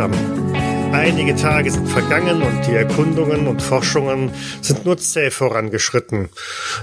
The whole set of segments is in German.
Zusammen. Einige Tage sind vergangen und die Erkundungen und Forschungen sind nur zäh vorangeschritten.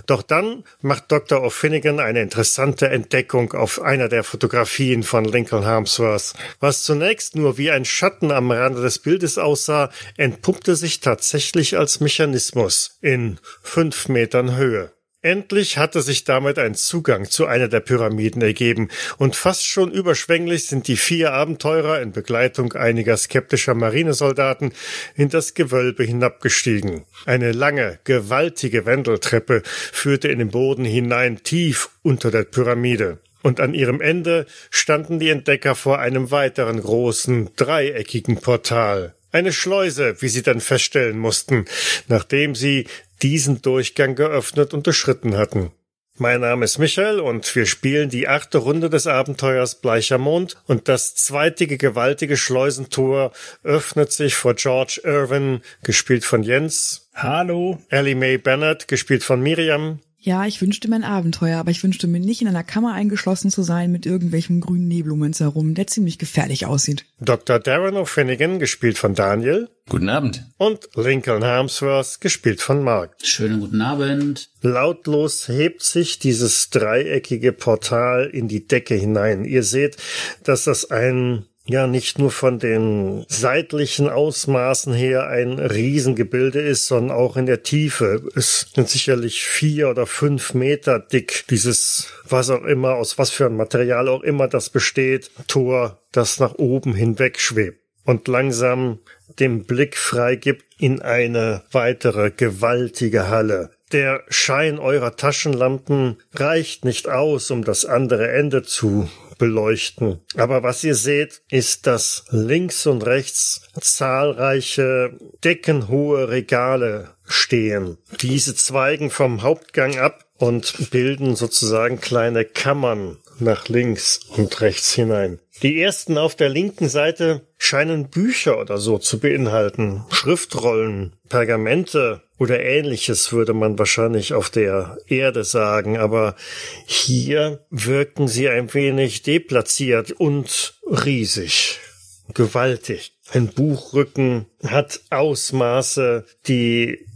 Doch dann macht Dr. O'Finnigan eine interessante Entdeckung auf einer der Fotografien von Lincoln Harmsworth. Was zunächst nur wie ein Schatten am Rande des Bildes aussah, entpuppte sich tatsächlich als Mechanismus in fünf Metern Höhe. Endlich hatte sich damit ein Zugang zu einer der Pyramiden ergeben, und fast schon überschwänglich sind die vier Abenteurer in Begleitung einiger skeptischer Marinesoldaten in das Gewölbe hinabgestiegen. Eine lange, gewaltige Wendeltreppe führte in den Boden hinein tief unter der Pyramide und an ihrem Ende standen die Entdecker vor einem weiteren großen, dreieckigen Portal. Eine Schleuse, wie sie dann feststellen mussten, nachdem sie diesen Durchgang geöffnet und durchschritten hatten. Mein Name ist Michael und wir spielen die achte Runde des Abenteuers Bleicher Mond und das zweitige gewaltige Schleusentor öffnet sich vor George Irwin, gespielt von Jens. Hallo. Ellie Mae Bennett, gespielt von Miriam. Ja, ich wünschte mir ein Abenteuer, aber ich wünschte mir nicht in einer Kammer eingeschlossen zu sein mit irgendwelchem grünen Nebel um uns herum, der ziemlich gefährlich aussieht. Dr. Darren O'Finnigan, gespielt von Daniel. Guten Abend. Und Lincoln Harmsworth, gespielt von Mark. Schönen guten Abend. Lautlos hebt sich dieses dreieckige Portal in die Decke hinein. Ihr seht, dass das ein ja nicht nur von den seitlichen Ausmaßen her ein Riesengebilde ist, sondern auch in der Tiefe. Es sind sicherlich vier oder fünf Meter dick, dieses, was auch immer, aus was für ein Material auch immer das besteht, Tor, das nach oben hinweg schwebt und langsam den Blick freigibt in eine weitere gewaltige Halle. Der Schein eurer Taschenlampen reicht nicht aus, um das andere Ende zu beleuchten. Aber was ihr seht, ist, dass links und rechts zahlreiche deckenhohe Regale stehen. Diese zweigen vom Hauptgang ab und bilden sozusagen kleine Kammern nach links und rechts hinein. Die ersten auf der linken Seite scheinen Bücher oder so zu beinhalten, Schriftrollen, Pergamente oder ähnliches würde man wahrscheinlich auf der Erde sagen, aber hier wirken sie ein wenig deplatziert und riesig, gewaltig. Ein Buchrücken hat Ausmaße, die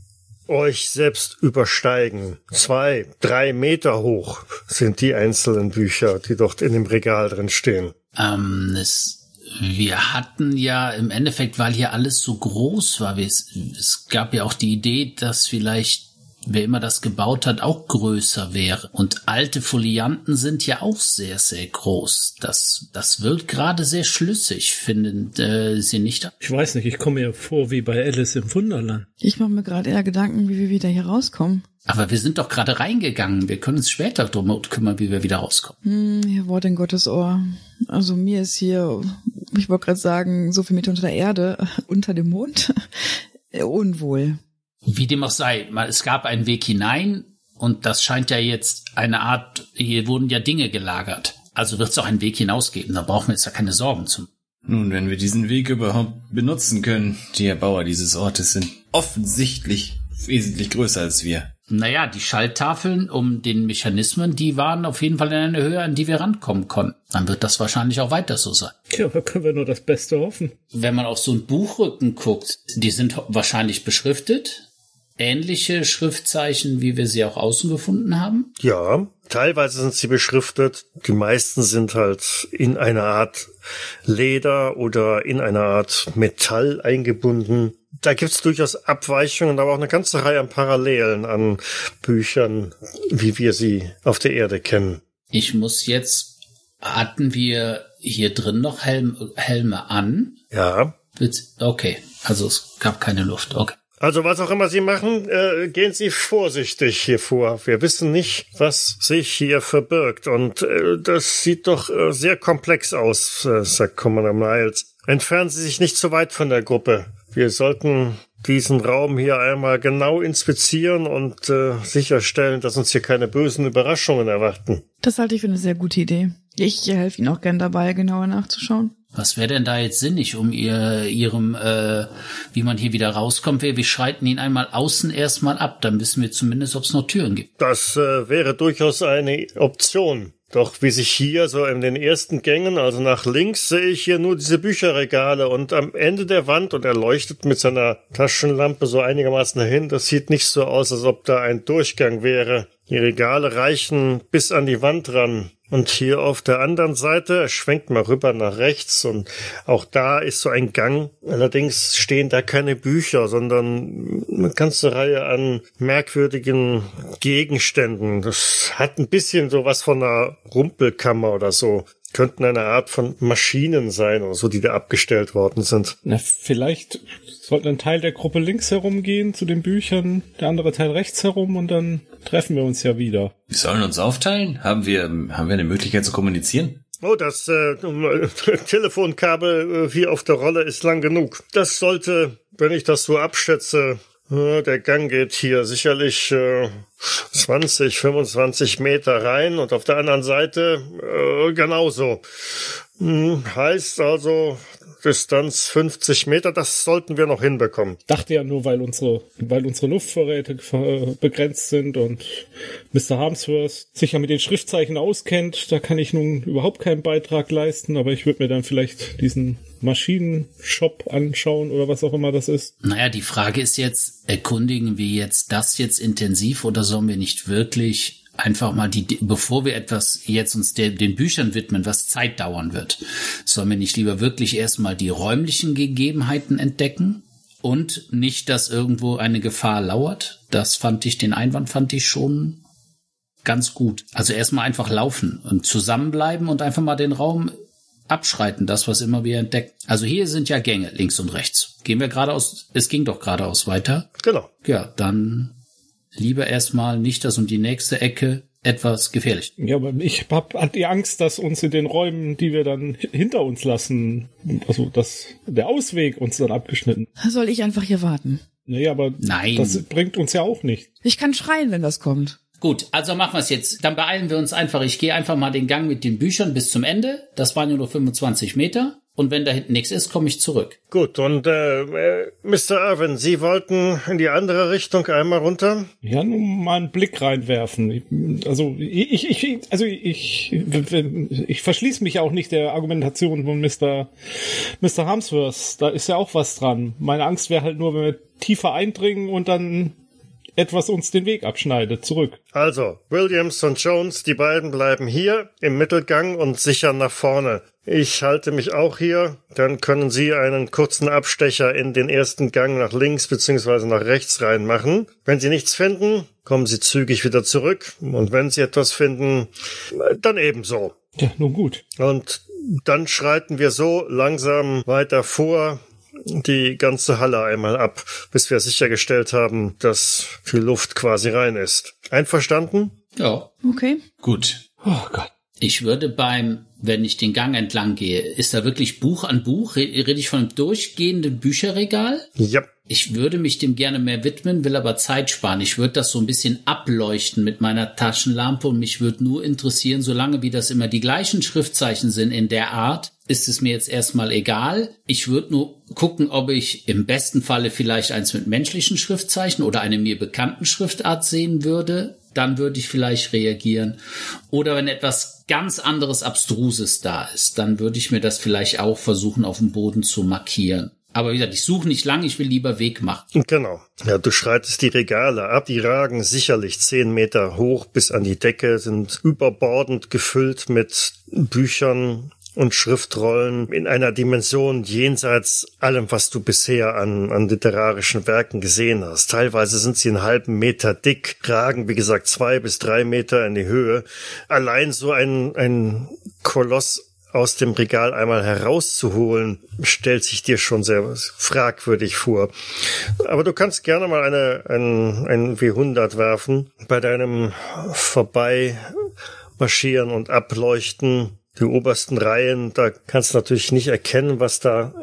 euch selbst übersteigen. Zwei, drei Meter hoch sind die einzelnen Bücher, die dort in dem Regal drin stehen. Ähm, es, wir hatten ja im Endeffekt, weil hier alles so groß war, es, es gab ja auch die Idee, dass vielleicht wer immer das gebaut hat, auch größer wäre. Und alte Folianten sind ja auch sehr, sehr groß. Das, das wirkt gerade sehr schlüssig, finden äh, Sie nicht? Ich weiß nicht, ich komme mir vor wie bei Alice im Wunderland. Ich mache mir gerade eher Gedanken, wie wir wieder hier rauskommen. Aber wir sind doch gerade reingegangen. Wir können uns später drum kümmern, wie wir wieder rauskommen. Hm, ihr Wort in Gottes Ohr. Also mir ist hier, ich wollte gerade sagen, so viel Meter unter der Erde, unter dem Mond, unwohl. Wie dem auch sei, es gab einen Weg hinein und das scheint ja jetzt eine Art, hier wurden ja Dinge gelagert. Also wird es auch einen Weg hinausgeben, da brauchen wir jetzt ja keine Sorgen zu. Nun, wenn wir diesen Weg überhaupt benutzen können, die Erbauer dieses Ortes sind offensichtlich wesentlich größer als wir. Naja, die Schalttafeln um den Mechanismen, die waren auf jeden Fall in einer Höhe, an die wir rankommen konnten. Dann wird das wahrscheinlich auch weiter so sein. Ja, da können wir nur das Beste hoffen. Wenn man auf so einen Buchrücken guckt, die sind wahrscheinlich beschriftet ähnliche Schriftzeichen, wie wir sie auch außen gefunden haben? Ja, teilweise sind sie beschriftet. Die meisten sind halt in einer Art Leder oder in einer Art Metall eingebunden. Da gibt's durchaus Abweichungen, aber auch eine ganze Reihe an Parallelen an Büchern, wie wir sie auf der Erde kennen. Ich muss jetzt, hatten wir hier drin noch Helm, Helme an? Ja. Okay, also es gab keine Luft. Okay. Also was auch immer Sie machen, äh, gehen Sie vorsichtig hier vor. Wir wissen nicht, was sich hier verbirgt. Und äh, das sieht doch äh, sehr komplex aus, äh, sagt Commander Miles. Entfernen Sie sich nicht zu weit von der Gruppe. Wir sollten diesen Raum hier einmal genau inspizieren und äh, sicherstellen, dass uns hier keine bösen Überraschungen erwarten. Das halte ich für eine sehr gute Idee. Ich helfe Ihnen auch gern dabei, genauer nachzuschauen. Was wäre denn da jetzt sinnig, um ihr, ihrem, äh, wie man hier wieder rauskommt? Wir, wir schreiten ihn einmal außen erstmal ab, dann wissen wir zumindest, ob es noch Türen gibt. Das äh, wäre durchaus eine Option. Doch wie sich hier so in den ersten Gängen, also nach links, sehe ich hier nur diese Bücherregale und am Ende der Wand und er leuchtet mit seiner Taschenlampe so einigermaßen dahin. Das sieht nicht so aus, als ob da ein Durchgang wäre. Die Regale reichen bis an die Wand ran. Und hier auf der anderen Seite, schwenkt mal rüber nach rechts und auch da ist so ein Gang. Allerdings stehen da keine Bücher, sondern eine ganze Reihe an merkwürdigen Gegenständen. Das hat ein bisschen so was von einer Rumpelkammer oder so könnten eine Art von Maschinen sein oder so, die da abgestellt worden sind. Na, vielleicht sollten ein Teil der Gruppe links herumgehen zu den Büchern, der andere Teil rechts herum und dann treffen wir uns ja wieder. Wir sollen uns aufteilen? Haben wir, haben wir eine Möglichkeit zu kommunizieren? Oh, das äh, Telefonkabel äh, hier auf der Rolle ist lang genug. Das sollte, wenn ich das so abschätze, äh, der Gang geht hier sicherlich äh, 20, 25 Meter rein und auf der anderen Seite äh, genauso. Hm, heißt also, Distanz 50 Meter, das sollten wir noch hinbekommen. Dachte ja nur, weil unsere, weil unsere Luftvorräte äh, begrenzt sind und Mr. Harmsworth sich ja mit den Schriftzeichen auskennt, da kann ich nun überhaupt keinen Beitrag leisten, aber ich würde mir dann vielleicht diesen Maschinenshop anschauen oder was auch immer das ist. Naja, die Frage ist jetzt, erkundigen wir jetzt das jetzt intensiv oder sollen wir nicht wirklich einfach mal die, bevor wir etwas jetzt uns der, den Büchern widmen, was Zeit dauern wird, sollen wir nicht lieber wirklich erstmal die räumlichen Gegebenheiten entdecken und nicht, dass irgendwo eine Gefahr lauert. Das fand ich, den Einwand fand ich schon ganz gut. Also erstmal einfach laufen und zusammenbleiben und einfach mal den Raum abschreiten, das, was immer wir entdecken. Also hier sind ja Gänge links und rechts. Gehen wir geradeaus, es ging doch geradeaus weiter. Genau. Ja, dann lieber erstmal nicht das um die nächste Ecke etwas gefährlich. Ja, aber ich hab hab die Angst, dass uns in den Räumen, die wir dann hinter uns lassen, also dass der Ausweg uns dann abgeschnitten. Soll ich einfach hier warten? Naja, aber Nein. das bringt uns ja auch nicht. Ich kann schreien, wenn das kommt. Gut, also machen wir es jetzt. Dann beeilen wir uns einfach. Ich gehe einfach mal den Gang mit den Büchern bis zum Ende. Das waren nur 25 Meter. Und wenn da hinten nichts ist, komme ich zurück. Gut, und äh, äh, Mr. Irwin, Sie wollten in die andere Richtung einmal runter? Ja, nur mal einen Blick reinwerfen. Also ich, ich, also ich, ich verschließe mich auch nicht der Argumentation von Mr. Mr. Harmsworth. Da ist ja auch was dran. Meine Angst wäre halt nur, wenn wir tiefer eindringen und dann etwas uns den Weg abschneidet, zurück. Also, Williams und Jones, die beiden bleiben hier im Mittelgang und sichern nach vorne. Ich halte mich auch hier, dann können Sie einen kurzen Abstecher in den ersten Gang nach links bzw. nach rechts reinmachen. Wenn Sie nichts finden, kommen Sie zügig wieder zurück und wenn Sie etwas finden, dann ebenso. Ja, nun gut. Und dann schreiten wir so langsam weiter vor, die ganze Halle einmal ab, bis wir sichergestellt haben, dass die Luft quasi rein ist. Einverstanden? Ja. Okay. Gut. Oh Gott. Ich würde beim, wenn ich den Gang entlang gehe, ist da wirklich Buch an Buch? Re- Rede ich von einem durchgehenden Bücherregal? Ja. Ich würde mich dem gerne mehr widmen, will aber Zeit sparen. Ich würde das so ein bisschen ableuchten mit meiner Taschenlampe und mich würde nur interessieren, solange wie das immer die gleichen Schriftzeichen sind in der Art, ist es mir jetzt erstmal egal. Ich würde nur gucken, ob ich im besten Falle vielleicht eins mit menschlichen Schriftzeichen oder eine mir bekannten Schriftart sehen würde. Dann würde ich vielleicht reagieren. Oder wenn etwas ganz anderes Abstruses da ist, dann würde ich mir das vielleicht auch versuchen, auf dem Boden zu markieren. Aber wie gesagt, ich suche nicht lang, ich will lieber Weg machen. Genau. Ja, du schreitest die Regale ab, die ragen sicherlich zehn Meter hoch bis an die Decke, sind überbordend gefüllt mit Büchern und Schriftrollen in einer Dimension jenseits allem, was du bisher an, an literarischen Werken gesehen hast. Teilweise sind sie einen halben Meter dick, ragen, wie gesagt, zwei bis drei Meter in die Höhe. Allein so ein, ein Koloss aus dem Regal einmal herauszuholen, stellt sich dir schon sehr fragwürdig vor. Aber du kannst gerne mal eine, ein, ein W100 werfen. Bei deinem Vorbeimarschieren und Ableuchten die obersten Reihen, da kannst du natürlich nicht erkennen, was da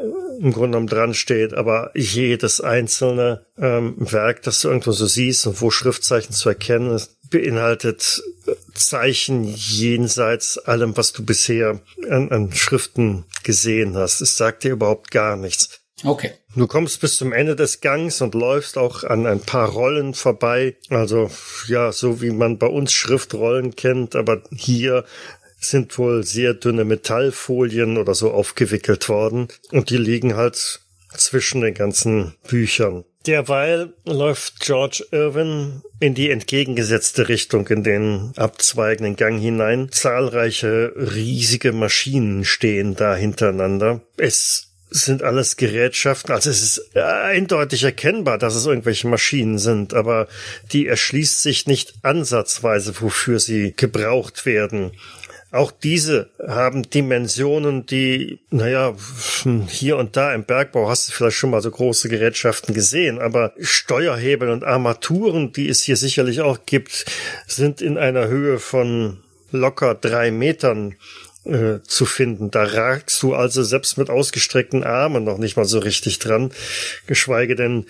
im Grunde genommen dran steht, aber jedes einzelne ähm, Werk, das du irgendwo so siehst und wo Schriftzeichen zu erkennen ist, beinhaltet Zeichen jenseits allem, was du bisher an, an Schriften gesehen hast. Es sagt dir überhaupt gar nichts. Okay. Du kommst bis zum Ende des Gangs und läufst auch an ein paar Rollen vorbei. Also ja, so wie man bei uns Schriftrollen kennt, aber hier sind wohl sehr dünne Metallfolien oder so aufgewickelt worden und die liegen halt zwischen den ganzen Büchern. Derweil läuft George Irwin in die entgegengesetzte Richtung in den abzweigenden Gang hinein. Zahlreiche riesige Maschinen stehen da hintereinander. Es sind alles Gerätschaften. Also es ist eindeutig erkennbar, dass es irgendwelche Maschinen sind, aber die erschließt sich nicht ansatzweise, wofür sie gebraucht werden. Auch diese haben Dimensionen, die, naja, hier und da im Bergbau hast du vielleicht schon mal so große Gerätschaften gesehen, aber Steuerhebel und Armaturen, die es hier sicherlich auch gibt, sind in einer Höhe von locker drei Metern äh, zu finden. Da ragst du also selbst mit ausgestreckten Armen noch nicht mal so richtig dran, geschweige denn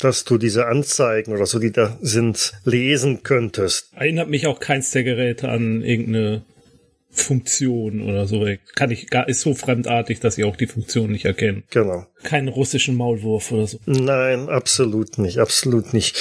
dass du diese Anzeigen oder so, die da sind, lesen könntest. Erinnert mich auch keins der Geräte an irgendeine Funktion oder so. Kann ich gar, ist so fremdartig, dass ich auch die Funktion nicht erkenne. Genau. Keinen russischen Maulwurf oder so. Nein, absolut nicht, absolut nicht.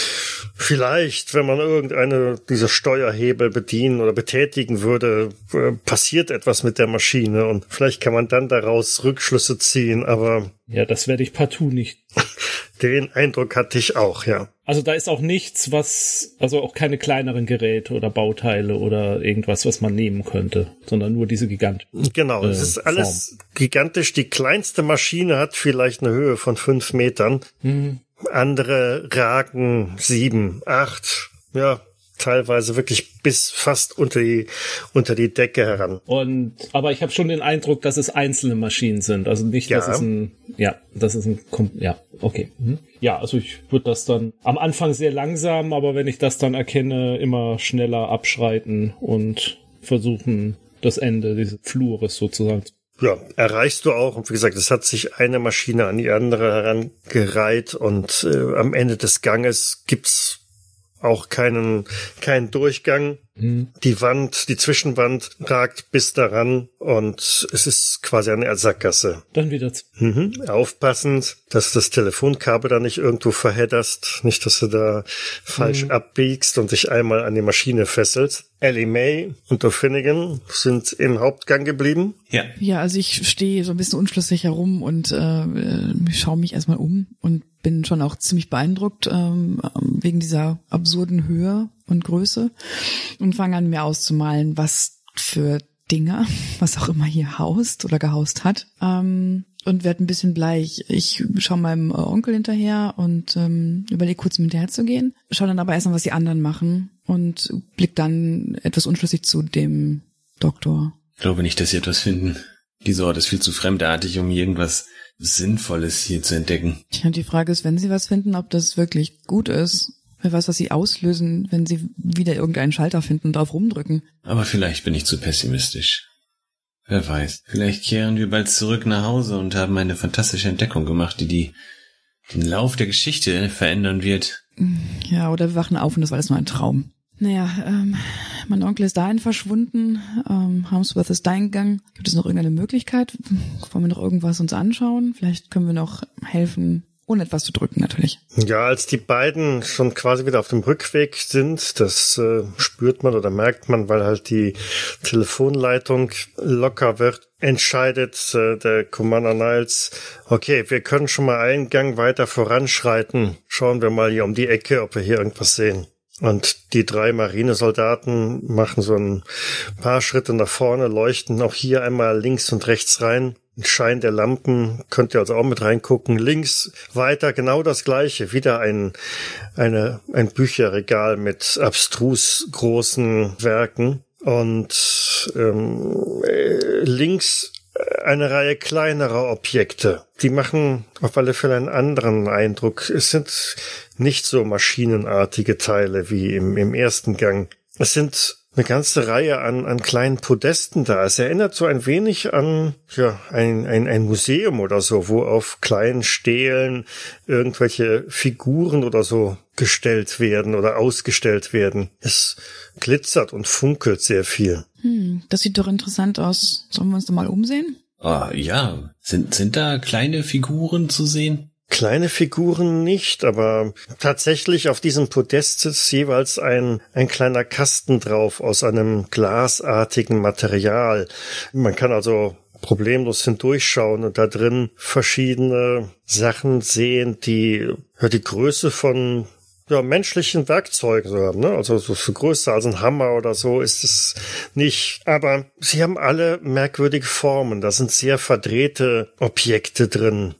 Vielleicht, wenn man irgendeine dieser Steuerhebel bedienen oder betätigen würde, äh, passiert etwas mit der Maschine und vielleicht kann man dann daraus Rückschlüsse ziehen, aber. Ja, das werde ich partout nicht. Den Eindruck hatte ich auch, ja. Also da ist auch nichts, was, also auch keine kleineren Geräte oder Bauteile oder irgendwas, was man nehmen könnte, sondern nur diese Gigant. Genau, äh, es ist alles Form. gigantisch. Die kleinste Maschine hat vielleicht eine Höhe von fünf Metern. Mhm. Andere ragen sieben, acht, ja, teilweise wirklich bis fast unter die unter die Decke heran. Und aber ich habe schon den Eindruck, dass es einzelne Maschinen sind, also nicht, ja. dass es ein ja, das ist ein ja, okay. Mhm. Ja, also ich würde das dann am Anfang sehr langsam, aber wenn ich das dann erkenne, immer schneller abschreiten und versuchen das Ende dieses Flures sozusagen ja, erreichst du auch. Und wie gesagt, es hat sich eine Maschine an die andere herangereiht und äh, am Ende des Ganges gibt's auch keinen, keinen Durchgang. Mhm. Die Wand, die Zwischenwand ragt bis daran und es ist quasi eine Sackgasse. Dann wieder. Mhm. Aufpassend, dass das Telefonkabel da nicht irgendwo verhedderst, nicht, dass du da falsch mhm. abbiegst und dich einmal an die Maschine fesselst. Ellie May und O'Finnigan sind im Hauptgang geblieben. Ja. Ja, also ich stehe so ein bisschen unschlüssig herum und äh, äh schaue mich erstmal um und bin schon auch ziemlich beeindruckt ähm, wegen dieser absurden Höhe und Größe und fange an mir auszumalen, was für Dinger, was auch immer hier haust oder gehaust hat. Ähm, und werde ein bisschen bleich. Ich schaue meinem Onkel hinterher und ähm, überlege kurz, mit hinterher zu gehen. Schau dann aber erstmal, was die anderen machen und blick dann etwas unschlüssig zu dem Doktor. Ich glaube nicht, dass sie etwas finden. Dieser Ort ist viel zu fremdartig, um irgendwas Sinnvolles hier zu entdecken. Ja, die Frage ist, wenn sie was finden, ob das wirklich gut ist. Wer weiß, was sie auslösen, wenn sie wieder irgendeinen Schalter finden und drauf rumdrücken. Aber vielleicht bin ich zu pessimistisch. Wer weiß. Vielleicht kehren wir bald zurück nach Hause und haben eine fantastische Entdeckung gemacht, die, die den Lauf der Geschichte verändern wird. Ja, oder wir wachen auf und das war alles nur ein Traum. Naja, ähm, mein Onkel ist dahin verschwunden, ähm, Harmsworth ist dahin gegangen. Gibt es noch irgendeine Möglichkeit? Wollen wir noch irgendwas uns anschauen? Vielleicht können wir noch helfen, ohne etwas zu drücken natürlich. Ja, als die beiden schon quasi wieder auf dem Rückweg sind, das äh, spürt man oder merkt man, weil halt die Telefonleitung locker wird, entscheidet äh, der Commander Niles, okay, wir können schon mal einen Gang weiter voranschreiten. Schauen wir mal hier um die Ecke, ob wir hier irgendwas sehen. Und die drei Marinesoldaten machen so ein paar Schritte nach vorne, leuchten auch hier einmal links und rechts rein. Schein der Lampen könnt ihr also auch mit reingucken. Links weiter genau das gleiche. Wieder ein, eine, ein Bücherregal mit abstrus großen Werken. Und ähm, äh, links eine Reihe kleinerer Objekte. Die machen auf alle Fälle einen anderen Eindruck. Es sind nicht so maschinenartige Teile wie im, im ersten Gang. Es sind eine ganze Reihe an, an kleinen Podesten da. Es erinnert so ein wenig an ja, ein, ein, ein Museum oder so, wo auf kleinen Stelen irgendwelche Figuren oder so gestellt werden oder ausgestellt werden. Es glitzert und funkelt sehr viel. Hm, das sieht doch interessant aus. Sollen wir uns da mal umsehen? Ah, ja. Sind, sind da kleine Figuren zu sehen? Kleine Figuren nicht, aber tatsächlich auf diesem Podest ist jeweils ein, ein kleiner Kasten drauf aus einem glasartigen Material. Man kann also problemlos hindurchschauen und da drin verschiedene Sachen sehen, die ja, die Größe von ja, menschlichen Werkzeugen so haben, ne? Also so, so größer als ein Hammer oder so ist es nicht. Aber sie haben alle merkwürdige Formen. Da sind sehr verdrehte Objekte drin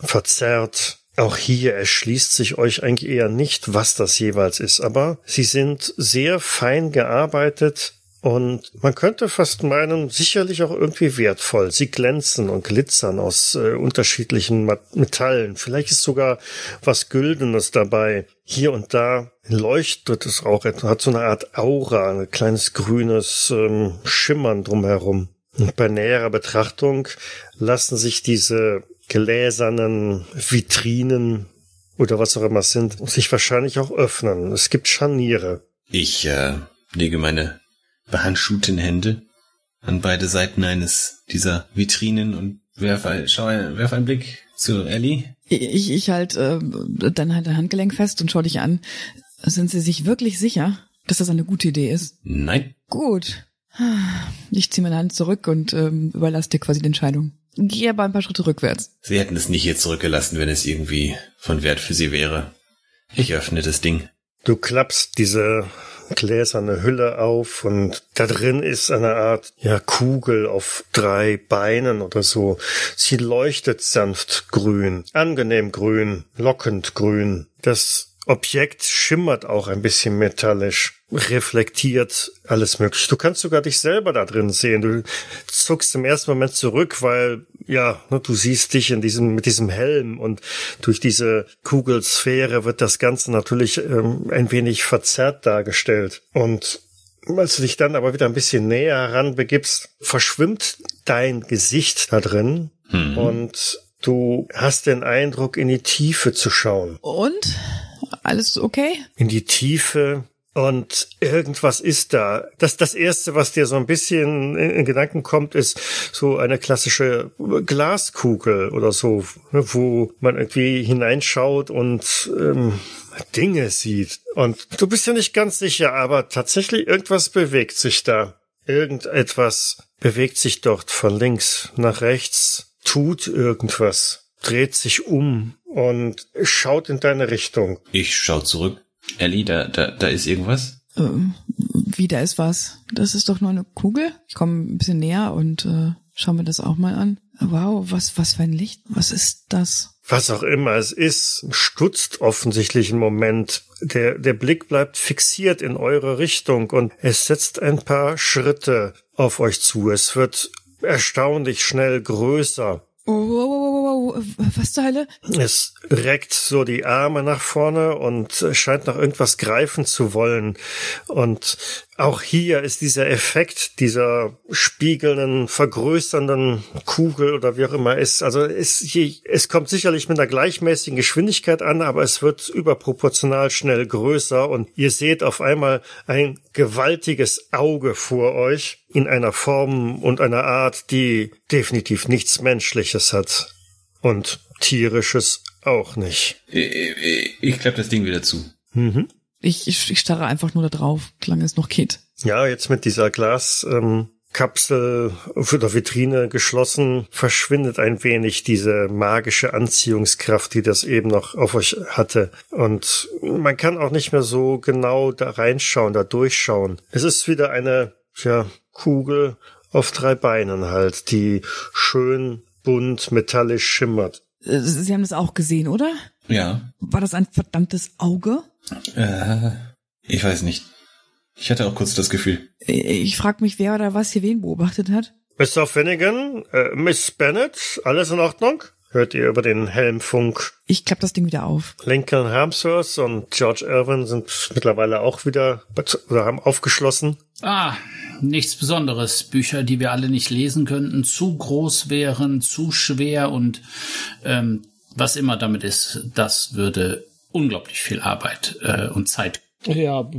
verzerrt. Auch hier erschließt sich euch eigentlich eher nicht, was das jeweils ist, aber sie sind sehr fein gearbeitet und man könnte fast meinen, sicherlich auch irgendwie wertvoll. Sie glänzen und glitzern aus äh, unterschiedlichen Metallen. Vielleicht ist sogar was Güldenes dabei. Hier und da leuchtet es auch, hat so eine Art Aura, ein kleines grünes ähm, Schimmern drumherum. Und bei näherer Betrachtung lassen sich diese gläsernen Vitrinen oder was auch immer sind, sich wahrscheinlich auch öffnen. Es gibt Scharniere. Ich äh, lege meine behandschuhten Hände an beide Seiten eines dieser Vitrinen und werfe, schau, werf einen Blick zu Ellie. Ich, ich halt äh, dann halt ein Handgelenk fest und schau dich an. Sind Sie sich wirklich sicher, dass das eine gute Idee ist? Nein. Gut. Ich ziehe meine Hand zurück und ähm, überlasse dir quasi die Entscheidung. Geh aber ein paar Schritte rückwärts. Sie hätten es nicht hier zurückgelassen, wenn es irgendwie von Wert für Sie wäre. Ich öffne das Ding. Du klappst diese gläserne Hülle auf und da drin ist eine Art, ja, Kugel auf drei Beinen oder so. Sie leuchtet sanft grün, angenehm grün, lockend grün. Das Objekt schimmert auch ein bisschen metallisch, reflektiert alles mögliche. Du kannst sogar dich selber da drin sehen. Du zuckst im ersten Moment zurück, weil ja, ne, du siehst dich in diesem mit diesem Helm und durch diese Kugelsphäre wird das Ganze natürlich ähm, ein wenig verzerrt dargestellt. Und als du dich dann aber wieder ein bisschen näher heranbegibst, verschwimmt dein Gesicht da drin mhm. und du hast den Eindruck, in die Tiefe zu schauen. Und? Alles okay? In die Tiefe und irgendwas ist da. Das, das erste, was dir so ein bisschen in, in Gedanken kommt, ist so eine klassische Glaskugel oder so, ne, wo man irgendwie hineinschaut und ähm, Dinge sieht. Und du bist ja nicht ganz sicher, aber tatsächlich irgendwas bewegt sich da. Irgendetwas bewegt sich dort von links nach rechts, tut irgendwas, dreht sich um und schaut in deine Richtung. Ich schau zurück. Ellie, da, da, da ist irgendwas? Ähm, wie, da ist was? Das ist doch nur eine Kugel. Ich komme ein bisschen näher und äh, schau mir das auch mal an. Wow, was, was für ein Licht? Was ist das? Was auch immer es ist, stutzt offensichtlich einen Moment. Der, der Blick bleibt fixiert in eure Richtung und es setzt ein paar Schritte auf euch zu. Es wird erstaunlich schnell größer. Oh, wow, wow, was zur Hölle? Es reckt so die Arme nach vorne und scheint nach irgendwas greifen zu wollen. Und auch hier ist dieser Effekt dieser spiegelnden, vergrößernden Kugel oder wie auch immer ist. Also es, es kommt sicherlich mit einer gleichmäßigen Geschwindigkeit an, aber es wird überproportional schnell größer und ihr seht auf einmal ein gewaltiges Auge vor euch in einer Form und einer Art, die definitiv nichts Menschliches hat und tierisches auch nicht. Ich, ich klappe das Ding wieder zu. Mhm. Ich, ich, ich starre einfach nur da drauf, solange es noch geht. Ja, jetzt mit dieser Glas. Ähm Kapsel oder Vitrine geschlossen, verschwindet ein wenig diese magische Anziehungskraft, die das eben noch auf euch hatte. Und man kann auch nicht mehr so genau da reinschauen, da durchschauen. Es ist wieder eine, ja, Kugel auf drei Beinen halt, die schön bunt metallisch schimmert. Sie haben das auch gesehen, oder? Ja. War das ein verdammtes Auge? Äh, ich weiß nicht. Ich hatte auch kurz das Gefühl. Ich frag mich, wer oder was hier wen beobachtet hat. Mr. Finnegan, äh, Miss Bennett, alles in Ordnung? Hört ihr über den Helmfunk? Ich klapp das Ding wieder auf. Lincoln Harmsworth und George Irwin sind mittlerweile auch wieder oder haben aufgeschlossen. Ah, nichts Besonderes. Bücher, die wir alle nicht lesen könnten, zu groß wären, zu schwer und ähm, was immer damit ist, das würde unglaublich viel Arbeit äh, und Zeit Ja,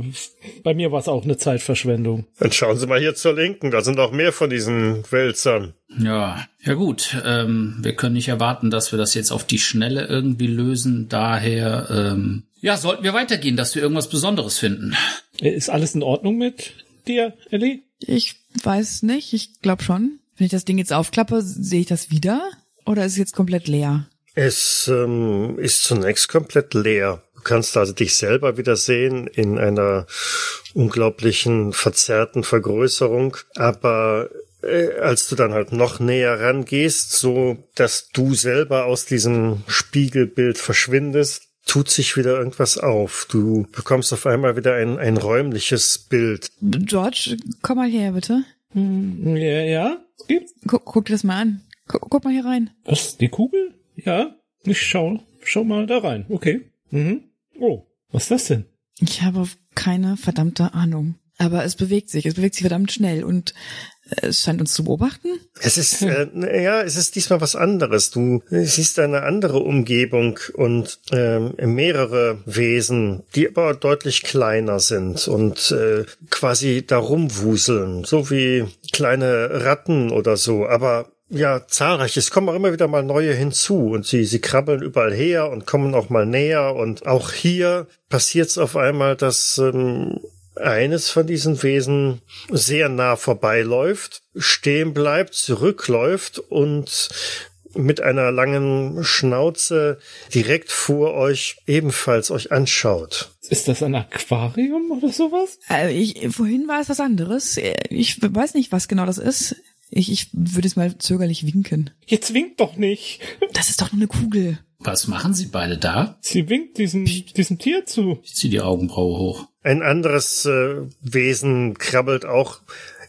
bei mir war es auch eine Zeitverschwendung. Dann schauen Sie mal hier zur Linken, da sind auch mehr von diesen Wälzern. Ja, ja gut. Ähm, wir können nicht erwarten, dass wir das jetzt auf die Schnelle irgendwie lösen. Daher, ähm, ja, sollten wir weitergehen, dass wir irgendwas Besonderes finden. Ist alles in Ordnung mit dir, Ellie? Ich weiß nicht, ich glaube schon. Wenn ich das Ding jetzt aufklappe, sehe ich das wieder? Oder ist es jetzt komplett leer? Es ähm, ist zunächst komplett leer. Du kannst also dich selber wieder sehen in einer unglaublichen verzerrten Vergrößerung, aber äh, als du dann halt noch näher rangehst, so dass du selber aus diesem Spiegelbild verschwindest, tut sich wieder irgendwas auf. Du bekommst auf einmal wieder ein, ein räumliches Bild. George, komm mal her, bitte. Hm, ja, ja. Gibt's? Guck, guck dir das mal an. Guck, guck mal hier rein. Was? Die Kugel? Ja. Ich schau, schau mal da rein. Okay. Mhm. Oh, was ist das denn? Ich habe keine verdammte Ahnung. Aber es bewegt sich. Es bewegt sich verdammt schnell und äh, es scheint uns zu beobachten. Es ist, äh, ja, es ist diesmal was anderes. Du siehst eine andere Umgebung und ähm, mehrere Wesen, die aber deutlich kleiner sind und äh, quasi darum wuseln, so wie kleine Ratten oder so. Aber ja, zahlreich. Es kommen auch immer wieder mal neue hinzu und sie, sie krabbeln überall her und kommen auch mal näher und auch hier passiert es auf einmal, dass ähm, eines von diesen Wesen sehr nah vorbeiläuft, stehen bleibt, zurückläuft und mit einer langen Schnauze direkt vor euch ebenfalls euch anschaut. Ist das ein Aquarium oder sowas? Äh, ich, vorhin war es was anderes. Äh, Ich weiß nicht, was genau das ist. Ich, ich würde es mal zögerlich winken. Jetzt winkt doch nicht. Das ist doch nur eine Kugel. Was machen Sie beide da? Sie winkt diesem, diesem Tier zu. Ich ziehe die Augenbraue hoch. Ein anderes äh, Wesen krabbelt auch